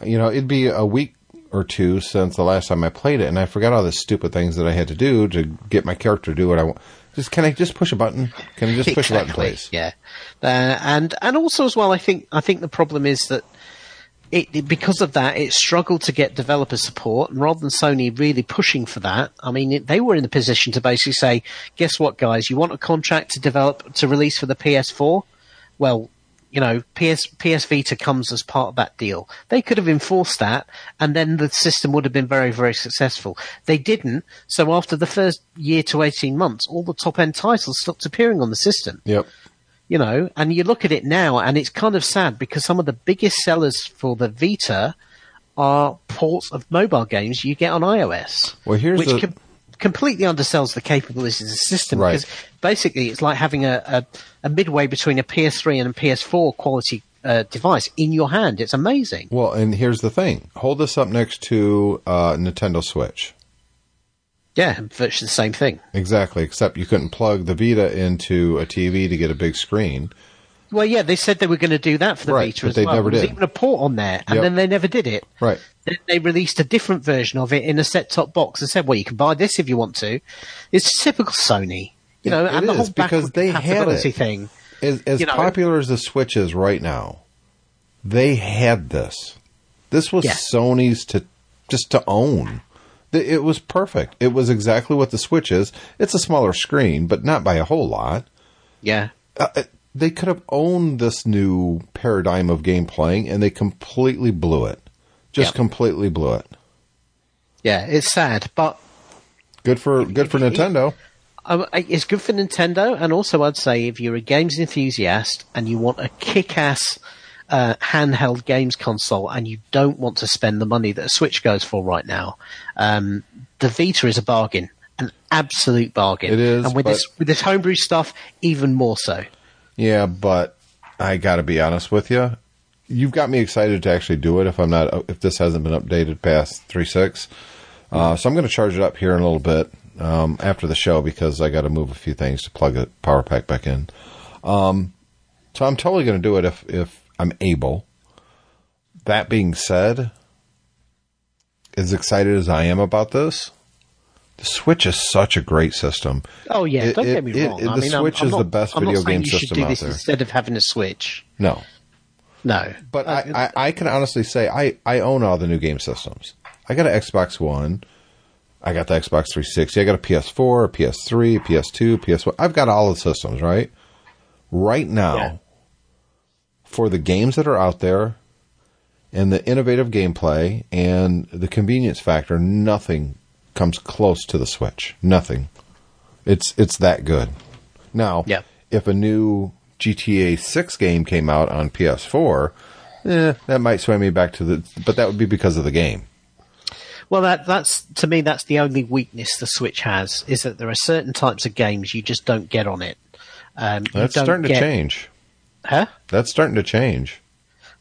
S1: you know, it'd be a week or two since the last time I played it, and I forgot all the stupid things that I had to do to get my character to do what I want. Just can I just push a button? Can I just push a button, please?
S2: Yeah, uh, and and also as well, I think I think the problem is that it, because of that it struggled to get developer support, and rather than Sony really pushing for that, I mean it, they were in the position to basically say, "Guess what, guys? You want a contract to develop to release for the PS4? Well." You know, PS PS Vita comes as part of that deal. They could have enforced that, and then the system would have been very, very successful. They didn't. So after the first year to eighteen months, all the top end titles stopped appearing on the system
S1: Yep.
S2: You know, and you look at it now, and it's kind of sad because some of the biggest sellers for the Vita are ports of mobile games you get on iOS.
S1: Well, here's
S2: which
S1: the-
S2: com- completely undersells the capabilities of the system
S1: Right.
S2: because basically it's like having a, a, a midway between a PS3 and a PS4 quality uh, device in your hand. It's amazing.
S1: Well, and here's the thing: hold this up next to uh, Nintendo Switch.
S2: Yeah, virtually the same thing.
S1: Exactly, except you couldn't plug the Vita into a TV to get a big screen.
S2: Well, yeah, they said they were going to do that for the
S1: Right,
S2: Vita
S1: but
S2: as
S1: they
S2: well.
S1: never
S2: There was even a port on there, and
S1: Yep.
S2: then they never did it.
S1: Right.
S2: Then they released a different version of it in a set-top box and said, "Well, you can buy this if you want to." It's typical Sony, you know,
S1: It
S2: and the
S1: is,
S2: whole
S1: because they had it.
S2: thing.
S1: As, as
S2: You know-
S1: popular as the Switch is right now, they had this. This was
S2: Yeah.
S1: Sony's to just to own. It was perfect. It was exactly what the Switch is. It's a smaller screen, but not by a whole lot.
S2: Yeah,
S1: Uh, uh, they could have owned this new paradigm of game playing, and they completely blew it. Just
S2: Yeah.
S1: completely blew it.
S2: yeah, it's sad, but
S1: Good for good for Nintendo.
S2: um, it's good for Nintendo, and also I'd say if you're a games enthusiast and you want a kick-ass uh, handheld games console, and you don't want to spend the money that a Switch goes for right now, um, the Vita is a bargain, an absolute bargain.
S1: It is,
S2: and with
S1: but-
S2: this with this homebrew stuff, even more so.
S1: Yeah, but I got to be honest with you. You've got me excited to actually do it. If I'm not, if this hasn't been updated past three six, uh, so I'm going to charge it up here in a little bit um, after the show because I got to move a few things to plug the power pack back in. Um, so I'm totally going to do it if if I'm able. That being said, as excited as I am about this, the Switch is such a great system.
S2: Oh yeah,
S1: It-
S2: don't
S1: it-
S2: get me
S1: it-
S2: wrong.
S1: the
S2: I mean, I'm-
S1: Switch
S2: I'm
S1: is
S2: not-
S1: the best
S2: I'm
S1: video game
S2: you should
S1: system
S2: do
S1: out
S2: this
S1: there.
S2: instead of having a Switch.
S1: No,
S2: No,
S1: But
S2: Uh,
S1: I, I, I can honestly say I, I own all the new game systems. I got an Xbox One. I got the Xbox 360. I got a PS4, a PS3, a PS2, PS1. I've got all the systems, right? Right now,
S2: Yeah.
S1: For the games that are out there and the innovative gameplay and the convenience factor, nothing comes close to the Switch. Nothing. It's it's that good. Now,
S2: Yeah.
S1: if a new GTA 6 game came out on PS4, eh, that might sway me back to the but that would be because of the game.
S2: Well, that that's to me that's the only weakness the Switch has is that there are certain types of games you just don't get on it. Um,
S1: That's starting to
S2: get-
S1: change.
S2: Huh?
S1: That's starting to change.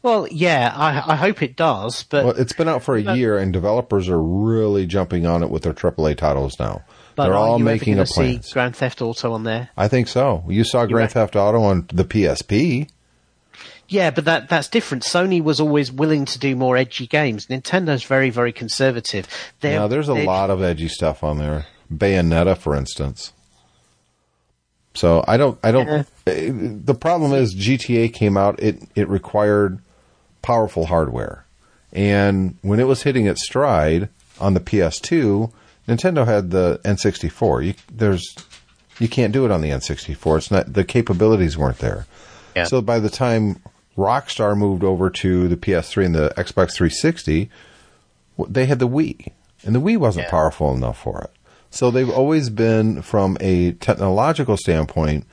S2: Well, yeah, I, I hope it does, but
S1: Well, it's been out for a
S2: But-
S1: year, and developers are really jumping on it with their AAA titles now.
S2: but
S1: They're all
S2: you
S1: making a plan.
S2: see Grand Theft Auto on there?
S1: I think so. You saw Grand
S2: reckon?
S1: Theft Auto on the PSP.
S2: Yeah, but that that's different. Sony was always willing to do more edgy games. Nintendo's very very conservative. They're,
S1: Now, there's a lot of edgy stuff on there. Bayonetta, for instance. So I don't, I don't. Eh, The problem is GTA came out. It it required powerful hardware, and when it was hitting its stride on the PS2, Nintendo had the N64. You, there's you can't do it on the N64. It's not the capabilities weren't there.
S2: Yeah.
S1: So by the time Rockstar moved over to the PS3 and the Xbox 360, they had the Wii, and the Wii wasn't
S2: Yeah.
S1: powerful enough for it. So they've always been, from a technological standpoint,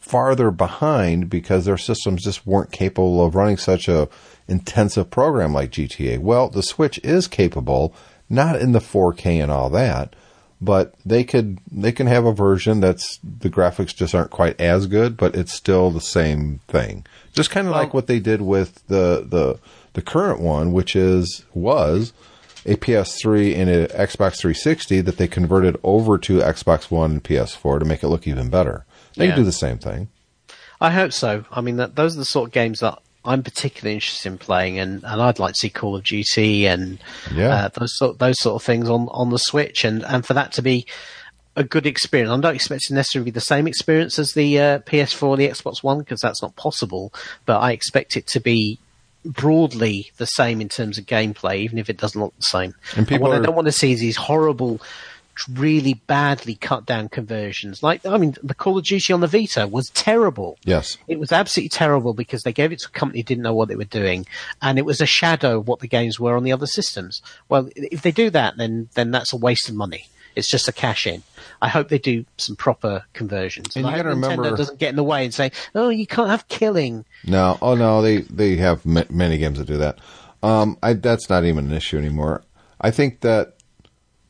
S1: farther behind because their systems just weren't capable of running such a intensive program like GTA. Well, the Switch is capable, not in the 4K and all that, but they could they can have a version that's the graphics just aren't quite as good, but it's still the same thing. Just kind of
S2: Well-
S1: like what they did with the the the current one, which is was a PS3 and a Xbox 360 that they converted over to Xbox One and PS4 to make it look even better. They
S2: Yeah.
S1: can do the same thing.
S2: I hope so. I mean, that, those are the sort of games that I'm particularly interested in playing, and, and I'd like to see Call of Duty and
S1: Yeah.
S2: uh, those sort those sort of things on, on the Switch, and, and for that to be a good experience. I don't expect it to necessarily be the same experience as the uh, PS4 or the Xbox One because that's not possible, but I expect it to be broadly the same in terms of gameplay, even if it doesn't look the same.
S1: And people
S2: what
S1: are-
S2: I don't want to see is these horrible really badly cut down conversions. Like, I mean, the Call of Duty on the Vita was terrible.
S1: Yes.
S2: It was absolutely terrible because they gave it to a company who didn't know what they were doing, and it was a shadow of what the games were on the other systems. Well, if they do that, then then that's a waste of money. It's just a cash in. I hope they do some proper conversions.
S1: And
S2: I
S1: you gotta
S2: Nintendo
S1: remember-
S2: doesn't get in the way and say, "Oh, you can't have killing."
S1: No, oh no, they they have ma- many games that do that. Um, I, that's not even an issue anymore. I think that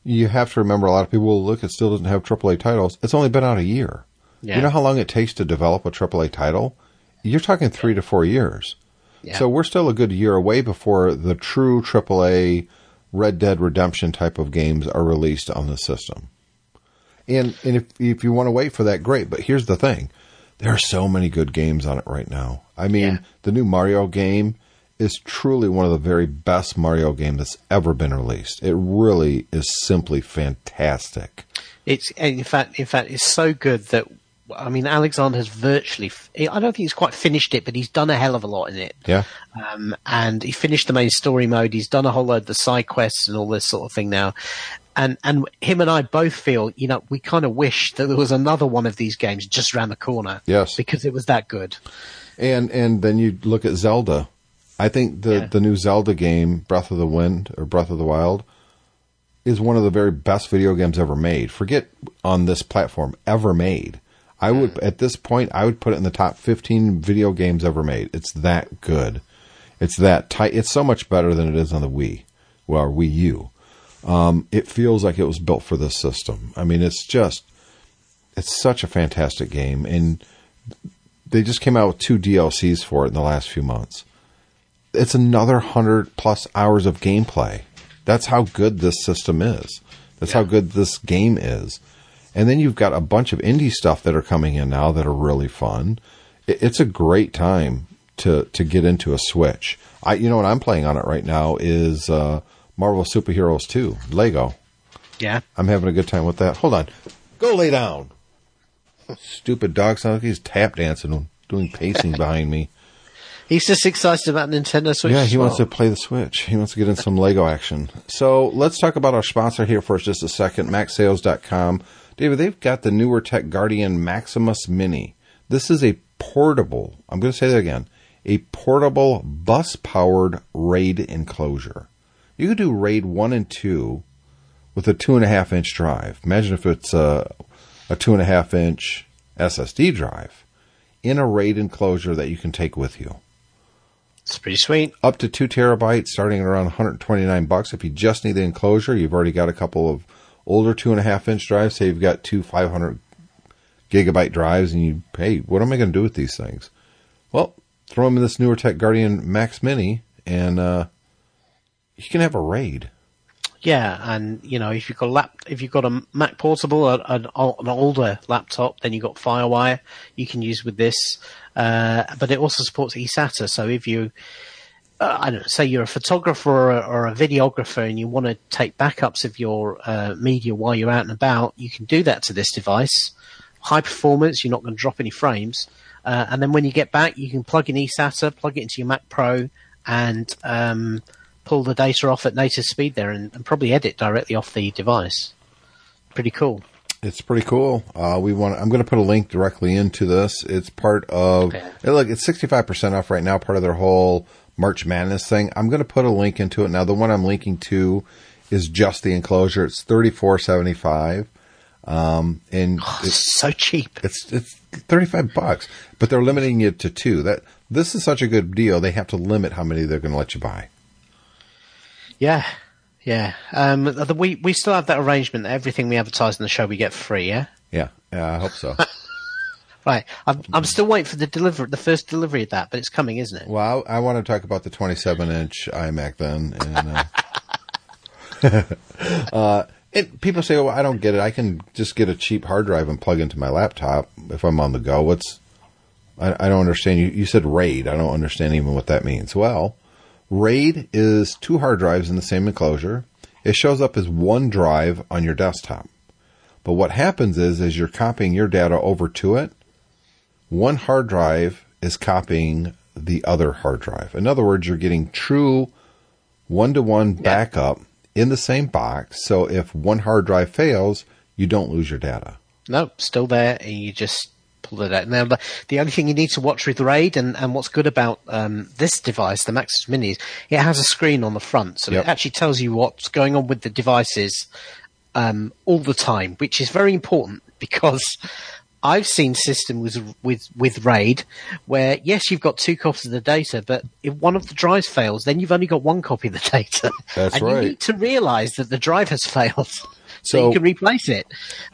S1: you have to remember a lot of people will look. It still doesn't have AAA titles. It's only been out a year.
S2: Yeah.
S1: You know how long it takes to develop a AAA title? You're talking three to four years.
S2: Yeah.
S1: So we're still a good year away before the true AAA Red Dead Redemption type of games are released on the system. And and if if you want to wait for that, great. But here's the thing: there are so many good games on it right now. I mean,
S2: Yeah.
S1: the new Mario game is truly one of the very best Mario games that's ever been released. It really is simply fantastic.
S2: It's and in fact, in fact, it's so good that I mean, Alexander has virtually, I don't think he's quite finished it, but he's done a hell of a lot in it.
S1: Yeah.
S2: Um, and he finished the main story mode. He's done a whole load of the side quests and all this sort of thing now. And and him and I both feel, you know, we kind of wish that there was another one of these games just around the corner.
S1: Yes.
S2: because it was that good.
S1: And and then you look at Zelda. I think the
S2: Yeah.
S1: the new Zelda game, Breath of the Wind or Breath of the Wild, is one of the very best video games ever made. Forget on this platform ever made. I would at this point I would put it in the top 15 video games ever made. It's that good. It's that tight. It's so much better than it is on the Wii, well, Wii U. Um, it feels like it was built for this system. I mean, it's just it's such a fantastic game, and they just came out with two DLCs for it in the last few months. It's another hundred plus hours of gameplay. That's how good this system is. That's how good this game is. And then you've got a bunch of indie stuff that are coming in now that are really fun. It's a great time to to get into a Switch. I you know what I'm playing on it right now is uh, Marvel Superheroes 2 Lego.
S2: Yeah.
S1: I'm having a good time with that. Hold on. Go lay down. Stupid dog sounds like he's tap dancing, doing pacing behind me.
S2: He's just excited about Nintendo Switch.
S1: Yeah, he wants to play the Switch. He wants to get in some Lego action. So let's talk about our sponsor here for just a second, MacSales.com. David, they've got the NewerTech Guardian Maximus Mini. This is a portable, I'm going to say that again, a portable bus powered RAID enclosure. You could do RAID 1 and 2 with a 2.5 inch drive. Imagine if it's a, a 2.5 inch SSD drive in a RAID enclosure that you can take with you
S2: It's pretty sweet.
S1: up to two terabytes, starting at around 129 bucks. If you just need the enclosure, you've already got a couple of older two and a half inch drives. Say you've got two 500 gigabyte drives, and you, hey, what am I going to do with these things? Well, throw them in this NewerTech Guardian Max Mini, and uh, you can have a RAID.
S2: Yeah, and you know if you've got a lap, if you've got a Mac Portable, an, an older laptop, then you've got FireWire you can use with this. Uh, but it also supports eSATA. So if you, uh, I don't know, say you're a photographer or a, or a videographer and you want to take backups of your uh, media while you're out and about, you can do that to this device. High performance, you're not going to drop any frames. Uh, and then when you get back, you can plug in eSATA, plug it into your Mac Pro, and um, pull the data off at native speed there, and, and probably edit directly off the device. Pretty cool.
S1: It's pretty cool. Uh, we want. I'm going to put a link directly into this. It's part of.
S2: Okay.
S1: Look, it's 65 percent off right now. Part of their whole March Madness thing. I'm going to put a link into it now. The one I'm linking to is just the enclosure. It's 34.75, um, and it's
S2: so cheap.
S1: it's it's 35 bucks. But they're limiting it to two. That this is such a good deal. They have to limit how many they're going to let you buy.
S2: Yeah, yeah. Um, the, we we still have that arrangement. That everything we advertise in the show we get free. Yeah.
S1: Yeah, yeah. I hope so.
S2: Right. I'm I'm still waiting for the deliver the first delivery of that, but it's coming, isn't it?
S1: Well, I, I want to talk about the 27 inch iMac then. And, uh, uh, it, people say, "Well, I don't get it. I can just get a cheap hard drive and plug into my laptop if I'm on the go." What's I, I don't understand. You, you said RAID. I don't understand even what that means. Well, RAID is two hard drives in the same enclosure. It shows up as one drive on your desktop. But what happens is, as you're copying your data over to it, one hard drive is copying the other hard drive. In other words, you're getting true one to one backup in the same box. So if one hard drive fails, you don't lose your data.
S2: No, still there, and you just pull it out. Now, the, the only thing you need to watch with RAID, and, and what's good about um, this device, the Maxis Mini, is it has a screen on the front, so
S1: Yep.
S2: it actually tells you what's going on with the devices um, all the time, which is very important because I've seen systems with, with with RAID where yes, you've got two copies of the data, but if one of the drives fails, then you've only got one copy of the data.
S1: That's
S2: and
S1: right.
S2: You need to realise that the drive has failed. So,
S1: So-
S2: you can replace it.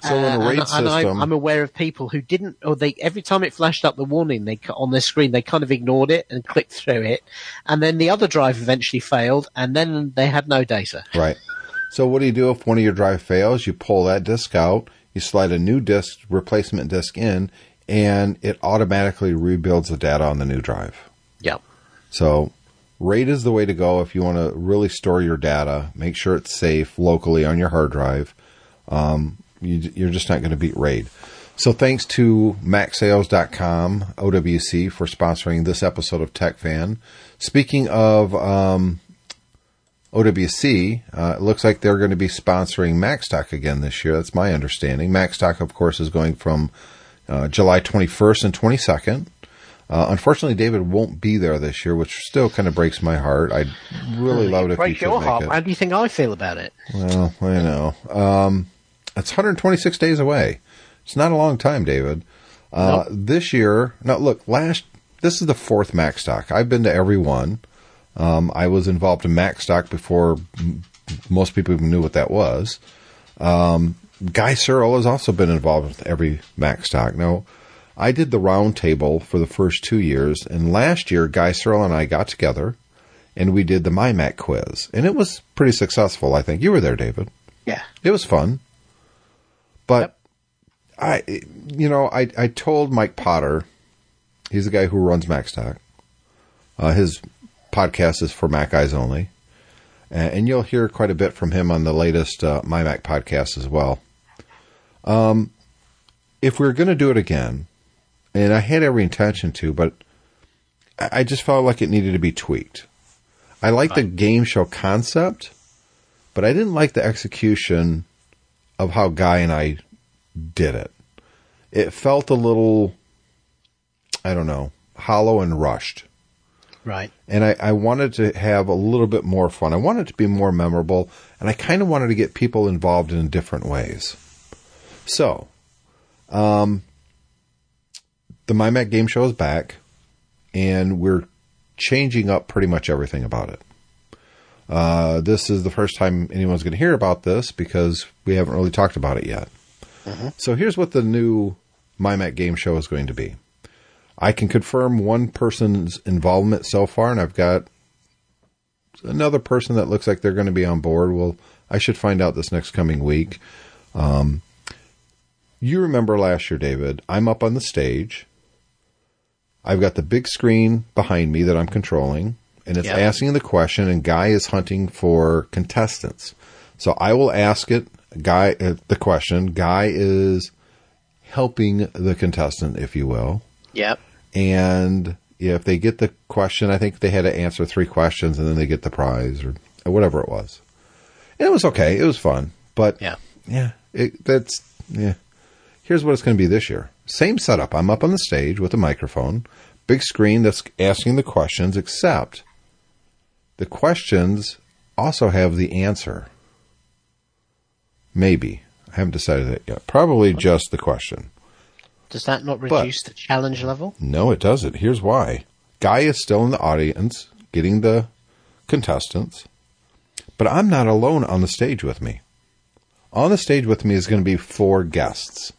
S1: So in a
S2: Uh,
S1: RAID
S2: and, and I,
S1: system-
S2: I'm aware of people who didn't, or they every time it flashed up the warning, they on their screen they kind of ignored it and clicked through it, and then the other drive eventually failed, and then they had no data.
S1: Right. So what do you do if one of your drive fails? You pull that disk out, you slide a new disk, replacement disk in, and it automatically rebuilds the data on the new drive.
S2: Yeah.
S1: So RAID is the way to go if you want to really store your data. Make sure it's safe locally on your hard drive. Um, you, you're just not going to beat RAID. So thanks to MacSales.com, OWC, for sponsoring this episode of Tech Fan. Speaking of um, OWC, uh, it looks like they're going to be sponsoring Macstock again this year. That's my understanding. Macstock, of course, is going from uh, July 21st and 22nd. Uh, unfortunately, David won't be there this year, which still kind of breaks my heart. I'd really love it if he could
S2: your heart. How do you think I feel about it?
S1: Well, I know. Um, it's 126 days away. It's not a long time, David. Uh, This year, now look, last this is the fourth Macstock. I've been to every one. Um, I was involved in Macstock before m- most people even knew what that was. Um, Guy Serle has also been involved with every Macstock. Now, I did the round table for the first two years, and last year, Guy Serle and I got together and we did the MyMac quiz, and it was pretty successful. I think you were there, David.
S2: Yeah.
S1: It was fun. But
S2: Yep.
S1: I, you know, I, I told Mike Potter, he's the guy who runs MacStock. Uh, his podcast is for Mac Eyes only. And, you'll hear quite a bit from him on the latest uh, My Mac podcast as well. Um, if we are going to do it again, and I had every intention to, but I just felt like it needed to be tweaked. I like the game show concept, but I didn't like the execution of how Guy and I did it. It felt a little, I don't know, hollow and rushed.
S2: Right.
S1: And I, I wanted to have a little bit more fun. I wanted it to be more memorable, and I kind of wanted to get people involved in different ways. So, um, the MyMac Game Show is back, and we're changing up pretty much everything about it. Uh, this is the first time anyone's going to hear about this because we haven't really talked about it yet. So here's what the new MyMac Game Show is going to be. I can confirm one person's involvement so far, and I've got another person that looks like they're going to be on board. Well, I should find out this next coming week. Um, you remember last year, David? I'm up on the stage. I've got the big screen behind me that I'm controlling, and it's
S2: Yeah.
S1: asking the question, and Guy is hunting for contestants. So I will ask it, Guy, uh, the question. Guy is helping the contestant, if you will.
S2: Yep.
S1: And if they get the question, I think they had to answer three questions and then they get the prize or, or whatever it was. And it was okay. It was fun. But
S2: Yeah.
S1: yeah, it, that's, yeah. Here's what it's going to be this year. Same setup. I'm up on the stage with a microphone, big screen that's asking the questions, except the questions also have the answer. Maybe. I haven't decided that yet. Probably just the question.
S2: Does that not reduce the challenge level?
S1: No, it doesn't. Here's why. Guy is still in the audience getting the contestants, but I'm not alone on the stage with me. On the stage with me is going to be four guests.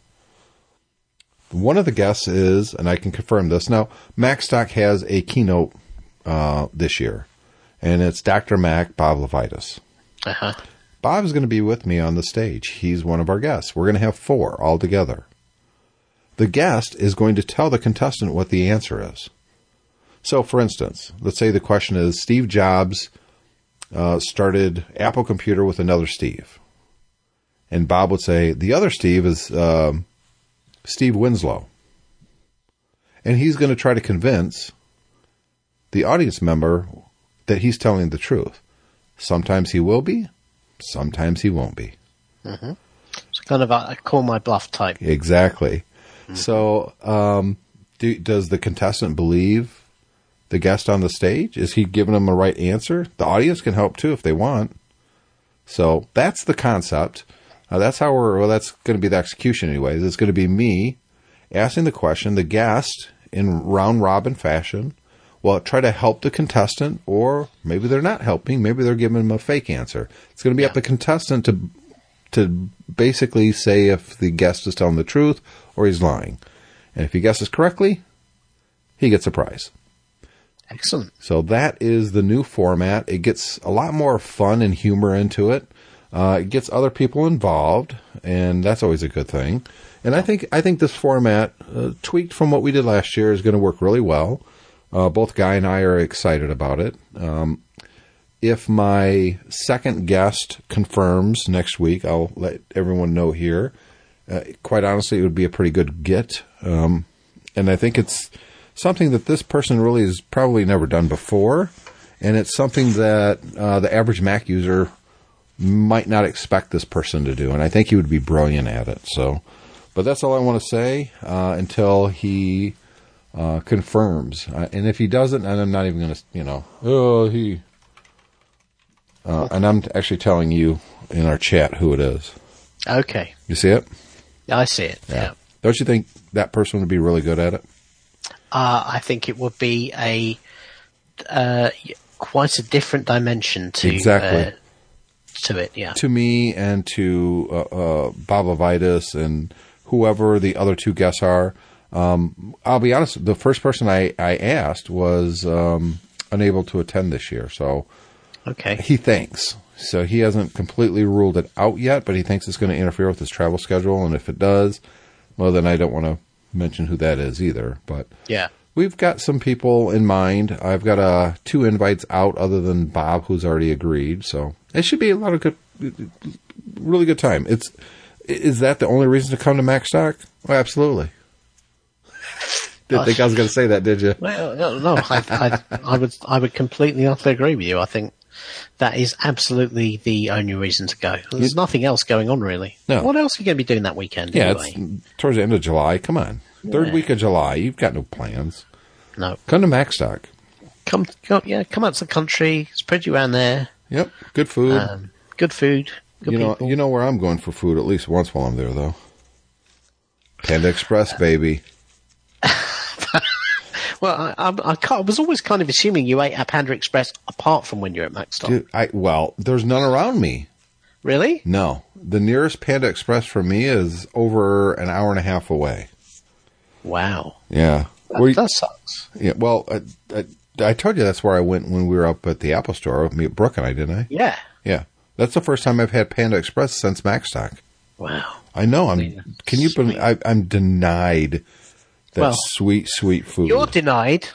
S1: One of the guests is, and I can confirm this now, Macstock has a keynote uh, this year, and it's Dr. Mac Bob LeVitus.
S2: Uh huh.
S1: Bob is going to be with me on the stage. He's one of our guests. We're going to have four all together. The guest is going to tell the contestant what the answer is. So, for instance, let's say the question is Steve Jobs uh, started Apple Computer with another Steve. And Bob would say, the other Steve is um, Steve Winslow. And he's going to try to convince the audience member that he's telling the truth. Sometimes he will be, sometimes he won't be.
S2: It's kind of a, a call my bluff type.
S1: Exactly. So, um, do, does the contestant believe the guest on the stage? Is he giving them the right answer? The audience can help too if they want. So that's the concept. Uh, that's how we're. Well, that's going to be the execution, anyways. It's going to be me asking the question. The guest, in round robin fashion, will try to help the contestant, or maybe they're not helping. Maybe they're giving them a fake answer. It's going to be up
S2: Yeah.
S1: to the contestant to to basically say if the guest is telling the truth or he's lying. And if he guesses correctly, he gets a prize.
S2: Excellent.
S1: So that is the new format. It gets a lot more fun and humor into it. Uh, it gets other people involved, and that's always a good thing. And I think I think this format, uh, tweaked from what we did last year, is going to work really well. Uh, both Guy and I are excited about it. Um, if my second guest confirms next week, I'll let everyone know here. Uh, quite honestly, it would be a pretty good get. Um, and I think it's something that this person really has probably never done before. And it's something that uh, the average Mac user might not expect this person to do. And I think he would be brilliant at it. So, but that's all I want to say uh, until he uh, confirms. Uh, and if he doesn't, and I'm not even going to, you know, oh, he. Uh, and I'm actually telling you in our chat who it is.
S2: Okay,
S1: You see it?
S2: I see it. Yeah.
S1: Don't you think that person would be really good at it?
S2: Uh, I think it would be a uh, quite a different dimension to
S1: Exactly.
S2: uh, to it. Yeah.
S1: To me and to uh, uh, Bob LeVitus and whoever the other two guests are. Um, I'll be honest, the first person I, I asked was um, unable to attend this year. So
S2: Okay.
S1: he thinks. So he hasn't completely ruled it out yet, but he thinks it's going to interfere with his travel schedule. And if it does, well, then I don't want to mention who that is either. But
S2: Yeah.
S1: we've got some people in mind. I've got uh, two invites out other than Bob, who's already agreed. So it should be a lot of good, really good time. It's is that the only reason to come to Macstock? Well, absolutely. Didn't think I was going to say that, did you?
S2: Well, no, no I, I, I would, I would completely utterly agree with you. I think that is absolutely the only reason to go. There's nothing else going on really.
S1: No.
S2: What else are you going to be doing that weekend?
S1: Yeah,
S2: anyway?
S1: it's towards the end of July. Come on, third
S2: Yeah.
S1: week of July. You've got no plans.
S2: no.
S1: Come to Macstock.
S2: Come, come, yeah, come out to the country. Spread you around there.
S1: Yep, good food.
S2: Um, good food. Good
S1: you know,
S2: people.
S1: you know where I'm going for food at least once while I'm there, though. Panda Express, baby.
S2: well, I, I, I, I was always kind of assuming you ate at Panda Express apart from when you're at Macstock.
S1: Dude, I well, there's none around me.
S2: Really?
S1: No, the nearest Panda Express for me is over an hour and a half away.
S2: Wow.
S1: Yeah,
S2: That,
S1: you-
S2: that sucks.
S1: yeah. Well, I, I, I told you that's where I went when we were up at the Apple Store. with Me, Brooke and I, didn't I?
S2: Yeah.
S1: Yeah, that's the first time I've had Panda Express since Macstock.
S2: Wow.
S1: I know. I'm. Can you believe? I, I'm denied that
S2: Well,
S1: sweet, sweet food.
S2: You're denied.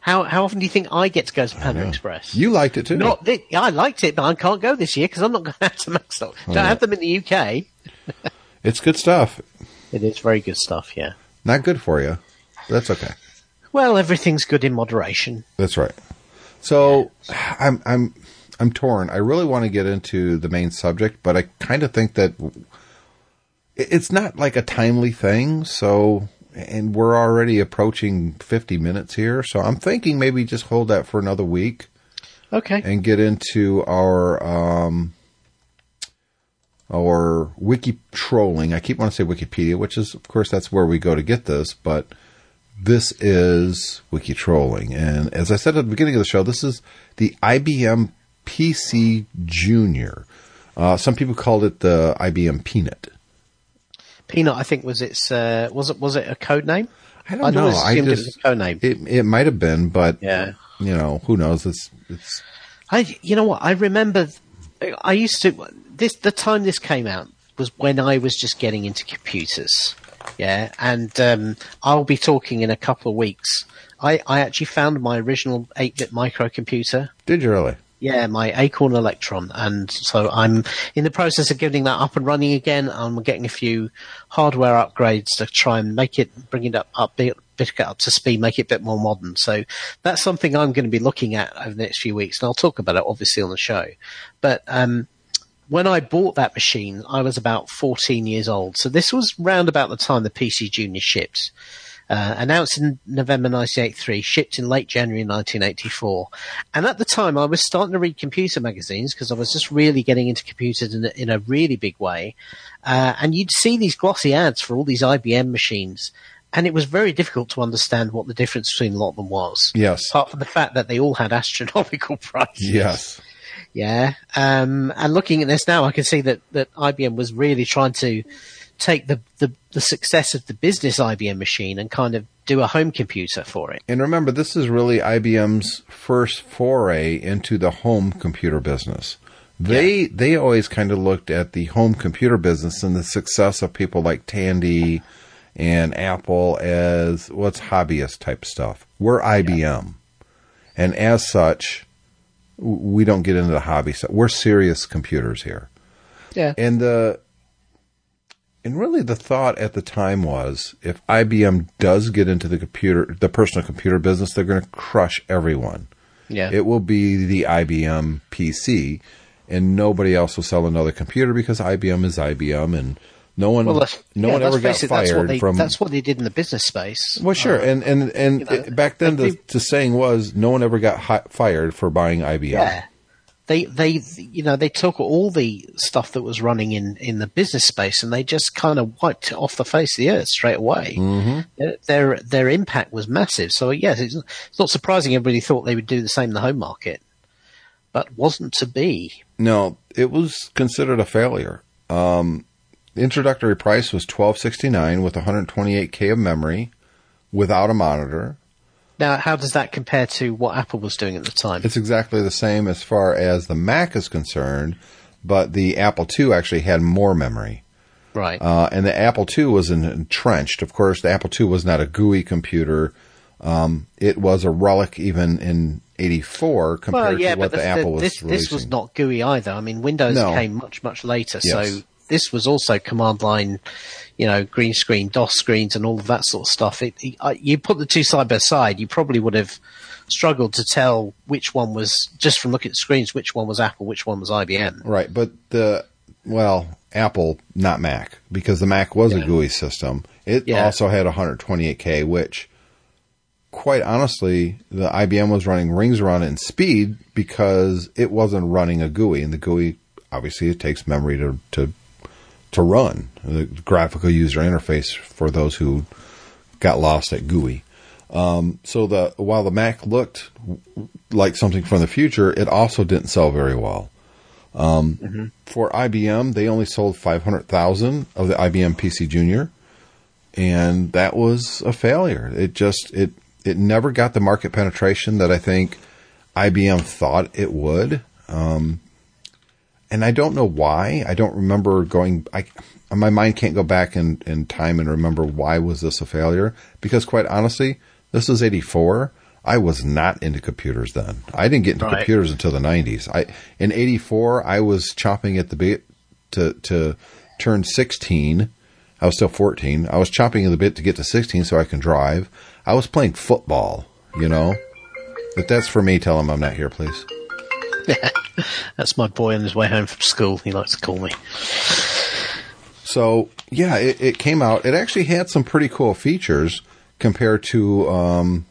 S2: How how often do you think I get to go to Panda Express?
S1: You liked it too.
S2: Not I liked it, but I can't go this year because I'm not going out to Macstock. Don't
S1: yeah.
S2: have them in the UK.
S1: It's good stuff.
S2: It is very good stuff. Yeah.
S1: Not good for you. But that's okay.
S2: Well, everything's good in moderation.
S1: That's right. So I'm I'm I'm torn. I really want to get into the main subject, but I kind of think that it's not like a timely thing. So and we're already approaching 50 minutes here, so I'm thinking maybe just hold that for another week
S2: Okay.
S1: and get into our um our wiki trolling. I keep wanting to say Wikipedia, which is of course that's where we go to get this, but this is wiki trolling. And as I said at the beginning of the show, this is the IBM PC Junior. Uh, some people called it the IBM Peanut.
S2: Peanut, I think was its uh, was it was it a code name?
S1: I don't
S2: I'd
S1: know. I just
S2: was a code name.
S1: it it might have been, but
S2: Yeah.
S1: you know who knows? It's it's
S2: I, you know what? I remember. I used to this the time this came out was when I was just getting into computers. Yeah, and um, I'll be talking in a couple of weeks. I, I actually found my original eight-bit microcomputer.
S1: did you really?
S2: Yeah, my Acorn Electron, and so I'm in the process of getting that up and running again. I'm getting a few hardware upgrades to try and make it, bring it up, up bit, bit it up to speed, make it a bit more modern. So that's something I'm going to be looking at over the next few weeks, and I'll talk about it obviously on the show. But um, when I bought that machine, I was about 14 years old. So this was round about the time the PC Junior shipped. Uh, announced in November 1983, shipped in late January 1984. And at the time, I was starting to read computer magazines because I was just really getting into computers in a, in a really big way. Uh, and you'd see these glossy ads for all these IBM machines. And it was very difficult to understand what the difference between a lot of them was.
S1: Yes.
S2: Apart from the fact that they all had astronomical prices.
S1: Yes.
S2: Yeah. Um, and looking at this now, I can see that, that IBM was really trying to take the, the, the success of the business IBM machine and kind of do a home computer for it.
S1: And remember, this is really IBM's first foray into the home computer business. They they always kind of looked at the home computer business and the success of people like Tandy and Apple as what's hobbyist type stuff. We're IBM, and as such, we don't get into the hobby stuff. We're serious computers here.
S2: Yeah.
S1: And the and really the thought at the time was if IBM does get into the computer the personal computer business, they're going to crush everyone.
S2: Yeah.
S1: It will be the IBM PC and nobody else will sell another computer because IBM is IBM and No one,
S2: Well,
S1: no
S2: yeah,
S1: one ever got
S2: it, that's what
S1: fired
S2: they,
S1: from.
S2: That's what they did in the business space.
S1: well, sure, and and and
S2: you know,
S1: it- back then the, the saying was no one ever got hi- fired for buying IBM.
S2: Yeah. They, they, you know, they took all the stuff that was running in, in the business space and they just kind of wiped it off the face of the earth straight away. Mm-hmm. Their, their, their impact was massive. So yes, it's, it's not surprising everybody thought they would do the same in the home market, but wasn't to be.
S1: No, it was considered a failure. Um, the introductory price was twelve sixty nine with one hundred twenty eight k of memory, without a monitor.
S2: Now, how does that compare to what Apple was doing at the time?
S1: It's exactly the same as far as the Mac is concerned, but the Apple II actually had more memory.
S2: right.
S1: Uh, and the Apple II was entrenched. Of course, the Apple II was not a GUI computer. Um, it was a relic even in '84 compared
S2: well, yeah,
S1: to what the,
S2: the,
S1: Apple was
S2: this,
S1: releasing.
S2: this was not GUI either. I mean, Windows
S1: No.
S2: came much, much later.
S1: Yes.
S2: So this was also command line, you know, green screen, DOS screens, and all of that sort of stuff. It, it, you put the two side by side, you probably would have struggled to tell which one was just from looking at the screens, which one was Apple, which one was IBM.
S1: Right, but the well, Apple, not Mac, because the Mac was a GUI system. It
S2: Yeah.
S1: also had 128K, which, quite honestly, the IBM was running rings around it in speed because it wasn't running a GUI, and the GUI obviously it takes memory to to to run the graphical user interface for those who got lost at GUI. Um, so the while the Mac looked like something from the future, it also didn't sell very well. Um, For IBM, they only sold 500,000 of the IBM PC Junior, and that was a failure. It just it it never got the market penetration that I think IBM thought it would. Um, and I don't know why. I don't remember going. I my mind can't go back in, in time and remember why was this a failure. Because quite honestly, this is eighty four. I was not into computers then. I didn't get into
S2: Right.
S1: computers until the nineties. I in eighty four I was chopping at the bit to to turn sixteen. I was still fourteen. I was chopping at the bit to get to sixteen so I can drive. I was playing football, you know. But that's for me. Tell him I'm not here, please.
S2: That's my boy on his way home from school. He likes to call me.
S1: So yeah, it, it came out. It actually had some pretty cool features compared to, um,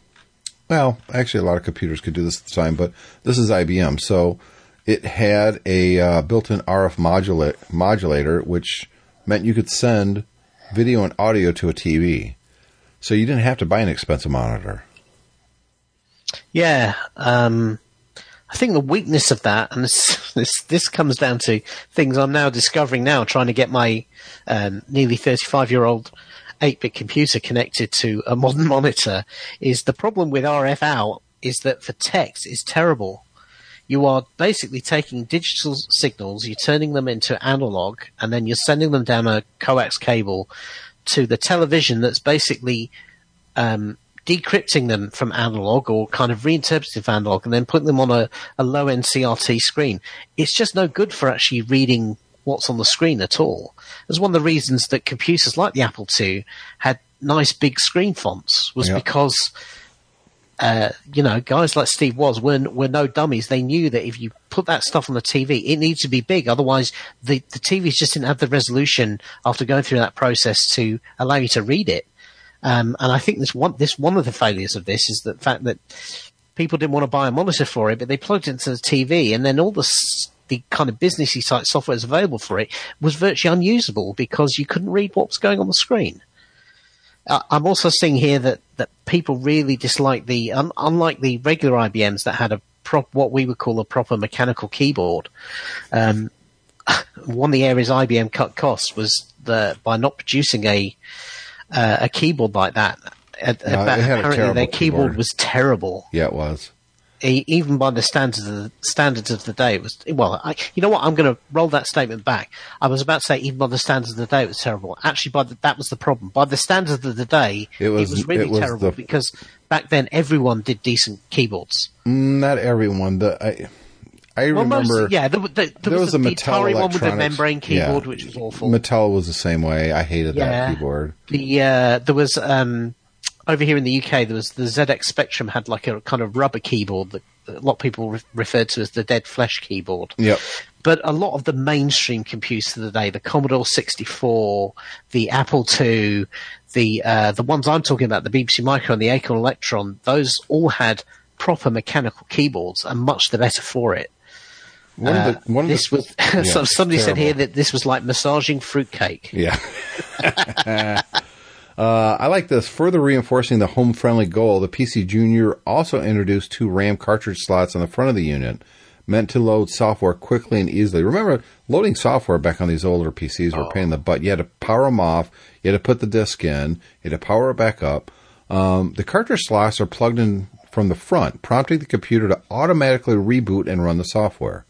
S1: well, actually a lot of computers could do this at the time, but this is IBM. So it had a uh, built-in RF modula- modulator, which meant you could send video and audio to a TV. So you didn't have to buy an expensive monitor.
S2: Yeah, um, I think the weakness of that, and this, this this comes down to things I'm now discovering now, trying to get my um, nearly 35 year old 8-bit computer connected to a modern monitor, is the problem with RF out is that for text is terrible. You are basically taking digital signals, you're turning them into analog, and then you're sending them down a coax cable to the television that's basically um, decrypting them from analog or kind of reinterpreting analog and then putting them on a, a low end CRT screen. It's just no good for actually reading what's on the screen at all. It's one of the reasons that computers like the Apple II had nice big screen fonts was
S1: Yeah.
S2: because uh, you know, guys like Steve was were, were no dummies. They knew that if you put that stuff on the TV, it needs to be big. Otherwise, the, the TVs just didn't have the resolution after going through that process to allow you to read it. Um, and I think this one, this one of the failures of this is the fact that people didn't want to buy a monitor for it, but they plugged it into the TV, and then all the the kind of businessy type software that's available for it was virtually unusable because you couldn't read what was going on the screen. Uh, I'm also seeing here that, that people really dislike the, un, unlike the regular IBMs that had a prop, what we would call a proper mechanical keyboard. Um, one of the areas IBM cut costs was the, by not producing a, uh, a keyboard like that. Uh,
S1: No, it had a
S2: apparently their keyboard
S1: keyboard.
S2: was terrible
S1: Yeah, it was.
S2: even by the standards of the standards of the day, it was well. I, you know what? I'm going to roll that statement back. I was about to say even by the standards of the day, it was terrible. Actually, by the, that was the problem. By the standards of the day,
S1: It was-
S2: really
S1: it was
S2: terrible
S1: the-
S2: because back then everyone did decent keyboards.
S1: Not everyone. The I, I
S2: Well,
S1: remember.
S2: most, yeah, there, there, there,
S1: there was,
S2: the,
S1: a
S2: the Atari one with the
S1: Electronics-
S2: membrane keyboard,
S1: yeah.
S2: which was awful.
S1: Mattel was the same way. I hated
S2: Yeah.
S1: that keyboard.
S2: the uh, there was um, over here in the UK there was the ZX Spectrum had like a kind of rubber keyboard that a lot of people re- referred to as the dead flesh keyboard.
S1: Yep.
S2: but a lot of the mainstream computers of the day, the Commodore 64, the Apple II, the uh, the ones I'm talking about, the BBC Micro and the Acorn Electron, those all had proper mechanical keyboards and much the better for it.
S1: One
S2: Uh,
S1: of the, one of
S2: this
S1: the,
S2: was
S1: Yeah,
S2: so somebody said here that this was like massaging fruitcake.
S1: Yeah. uh, I like this. Further reinforcing the home friendly goal, the PC Junior also introduced two RAM cartridge slots on the front of the unit, meant to load software quickly and easily. Remember, loading software back on these older PCs were a pain in the butt. You had to power them off, you had to put the disk in, you had to power it back up. Um, the cartridge slots are plugged in from the front, prompting the computer to automatically reboot and run the software.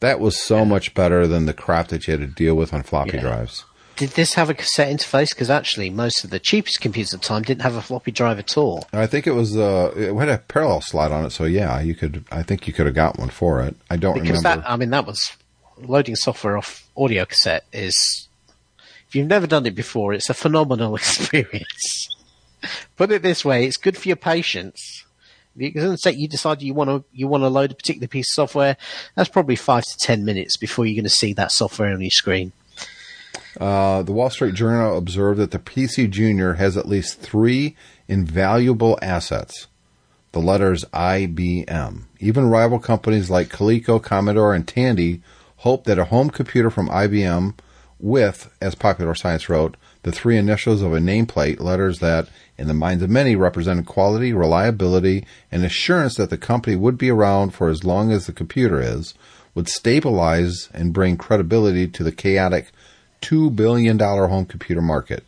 S1: That was so much better than the crap that you had to deal with on floppy
S2: Yeah.
S1: drives.
S2: Did this have a cassette interface? Because actually, most of the cheapest computers at the time didn't have a floppy drive at all.
S1: I think it was uh, it had a parallel slot on it, so yeah, you could. I think you could have got one for it. I don't
S2: Because
S1: remember.
S2: that, I mean, that was loading software off audio cassette is. If you've never done it before, it's a phenomenal experience. Put it this way: it's good for your patience. Because say you decide you want to you want to load a particular piece of software, that's probably five to ten minutes before you're going to see that software on your screen.
S1: Uh, the Wall Street Journal observed that the PC Junior has at least three invaluable assets. The letters IBM. Even rival companies like Coleco, Commodore, and Tandy hope that a home computer from IBM with, as Popular Science wrote, the three initials of a nameplate, letters that, in the minds of many, represented quality, reliability, and assurance that the company would be around for as long as the computer is, would stabilize and bring credibility to the chaotic $2 billion home computer market,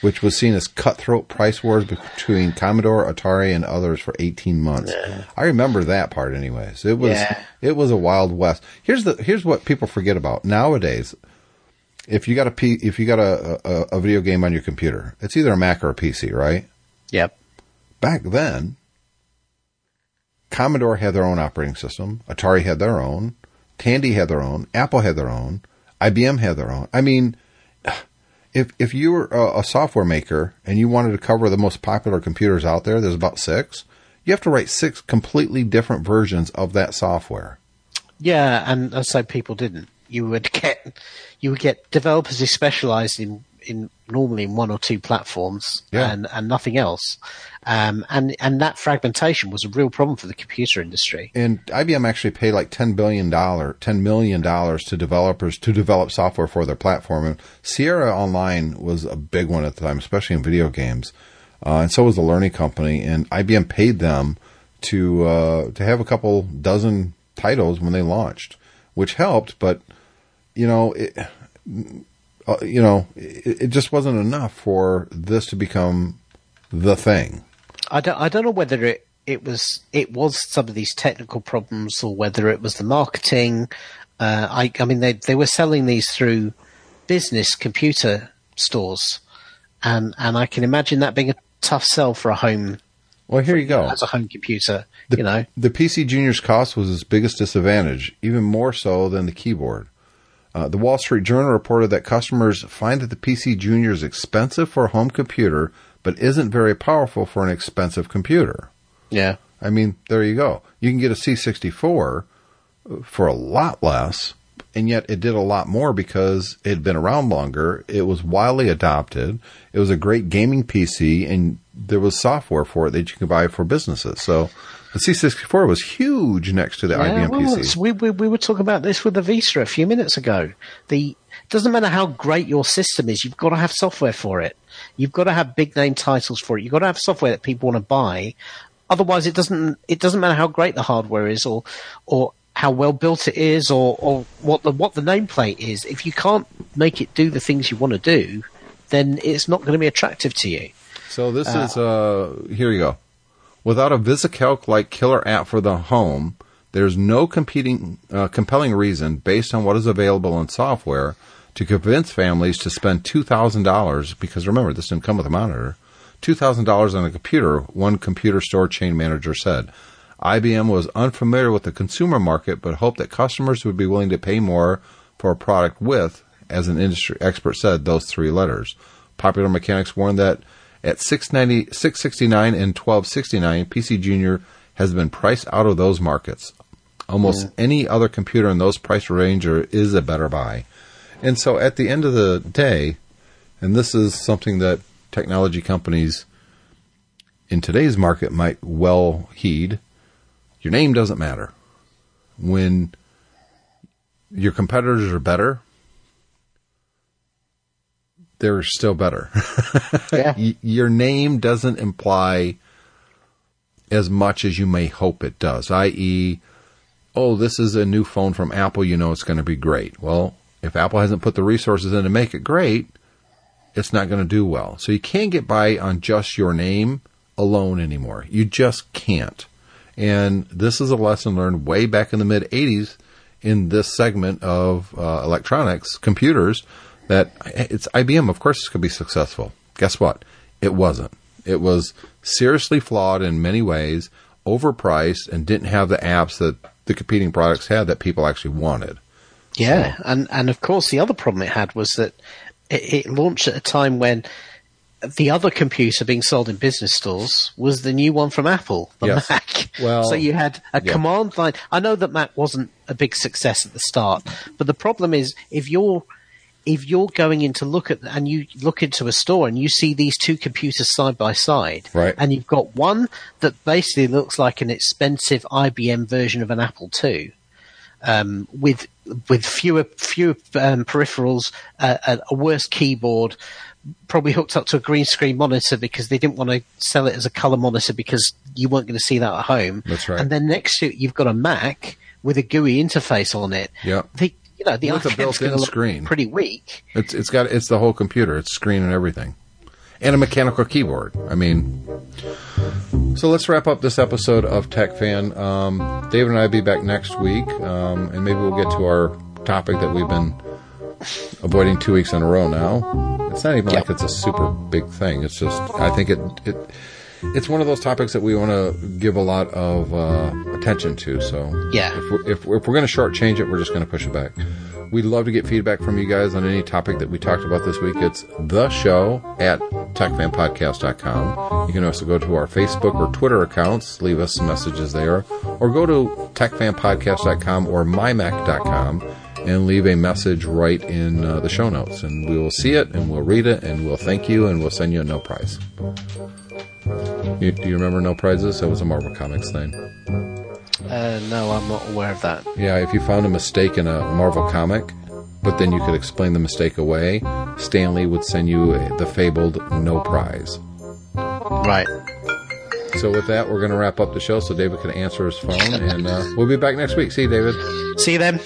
S1: which was seen as cutthroat price wars between Commodore, Atari, and others for 18 months. I remember that part anyways. It was
S2: Yeah.
S1: it was a wild west. Here's the here's what people forget about nowadays. If you got a P, if you got a, a a video game on your computer, it's either a Mac or a PC, right?
S2: Yep.
S1: Back then, Commodore had their own operating system, Atari had their own, Tandy had their own, Apple had their own, IBM had their own. I mean, if if you were a, a software maker and you wanted to cover the most popular computers out there, there's about six. You have to write six completely different versions of that software.
S2: Yeah, and, and so people didn't. You would get you would get developers who specialised in in normally in one or two platforms
S1: Yeah.
S2: and and nothing else. Um, and and that fragmentation was a real problem for the computer industry.
S1: And IBM actually paid like ten billion dollar, ten million dollars to developers to develop software for their platform. And Sierra Online was a big one at the time, especially in video games. Uh, and so was the Learning Company. And IBM paid them to uh, to have a couple dozen titles when they launched, which helped. But you know, it, uh, you know, it, it just wasn't enough for this to become the thing.
S2: I don't I don't know whether it it was it was some of these technical problems or whether it was the marketing. Uh, I I mean they they were selling these through business computer stores, and and I can imagine that being a tough sell for a home
S1: Well, here you go.
S2: as a home computer.
S1: The,
S2: you know,
S1: the PC Junior's cost was its biggest disadvantage, even more so than the keyboard. Uh, the Wall Street Journal reported that customers find that the PC Junior is expensive for a home computer, but isn't very powerful for an expensive computer.
S2: yeah.
S1: I mean, there you go. You can get a C64 for a lot less, and yet it did a lot more because it had been around longer. It was widely adopted. It was a great gaming PC, and there was software for it that you could buy for businesses. So the C64 was huge next to the
S2: Yeah,
S1: IBM
S2: well,
S1: PC.
S2: we, we we were talking about this with the Vista a few minutes ago. The doesn't matter how great your system is, you've got to have software for it. You've got to have big name titles for it. You've got to have software that people want to buy. Otherwise, it doesn't it doesn't matter how great the hardware is or or how well built it is or, or what the what the nameplate is. If you can't make it do the things you want to do, then it's not going to be attractive to you.
S1: So this is uh here you go. Without a VisiCalc like killer app for the home, there's no competing uh, compelling reason based on what is available in software to convince families to spend two thousand dollars because remember this didn't come with a monitor. Two thousand dollars on a computer, one computer store chain manager said. IBM was unfamiliar with the consumer market, but hoped that customers would be willing to pay more for a product with, as an industry expert said, those three letters. Popular Mechanics warned that at 690, 669 and 1269, PC Junior has been priced out of those markets. Almost any other computer in those price range is a better buy. And so at the end of the day, and this is something that technology companies in today's market might well heed, your name doesn't matter. When your competitors are better, they're still better.
S2: Yeah.
S1: Y- your name doesn't imply as much as you may hope it does, i.e., oh, this is a new phone from Apple, you know it's going to be great. Well, if Apple hasn't put the resources in to make it great, it's not going to do well. So you can't get by on just your name alone anymore. You just can't. And this is a lesson learned way back in the mid 80s in this segment of uh, electronics, computers, that it's IBM. Of course, going to be successful. Guess what? It wasn't. It was seriously flawed in many ways, overpriced, and didn't have the apps that the competing products had that people actually wanted.
S2: Yeah, and and of course the other problem it had was that it, it launched at a time when the other computer being sold in business stores was the new one from Apple, the
S1: Yes.
S2: Mac.
S1: Well,
S2: so you had a
S1: yeah.
S2: command line. I know that Mac wasn't a big success at the start, but the problem is if you're if you're going in to look at and you look into a store and you see these two computers side by side,
S1: Right.
S2: and you've got one that basically looks like an expensive IBM version of an Apple II, um, with with fewer fewer um, peripherals, uh, a, worse keyboard, probably hooked up to a green screen monitor because they didn't want to sell it as a color monitor because you weren't going to see that at home.
S1: That's right.
S2: And then next to it, you've got a Mac with a GUI interface on it.
S1: Yep.
S2: The, know, the
S1: With a built-in screen.
S2: pretty weak.
S1: It's it's got it's the whole computer, it's screen and everything, and a mechanical keyboard. I mean, so let's wrap up this episode of Tech Fan. Um, David and I will be back next week, um, and maybe we'll get to our topic that we've been avoiding two weeks in a row now. It's not even like it's a super big thing. It's just I think it it it's one of those topics that we want to give a lot of uh, attention to. So
S2: Yeah.
S1: if we're, if, if we're going to shortchange it, we're just going to push it back. We'd love to get feedback from you guys on any topic that we talked about this week. It's the show at techfanpodcast.com. You can also go to our Facebook or Twitter accounts, leave us some messages there, or go to techfanpodcast.com or mymac.com and leave a message right in uh, the show notes. And we will see it and we'll read it and we'll thank you and we'll send you a no prize. You, do you remember no prizes? That was a Marvel Comics thing.
S2: Uh, no, I'm not aware of that.
S1: Yeah, if you found a mistake in a Marvel comic, but then you could explain the mistake away, Stan Lee would send you the fabled no prize.
S2: Right.
S1: So with that, we're going to wrap up the show so David can answer his phone, and uh, we'll be back next week. See you, David.
S2: See you then.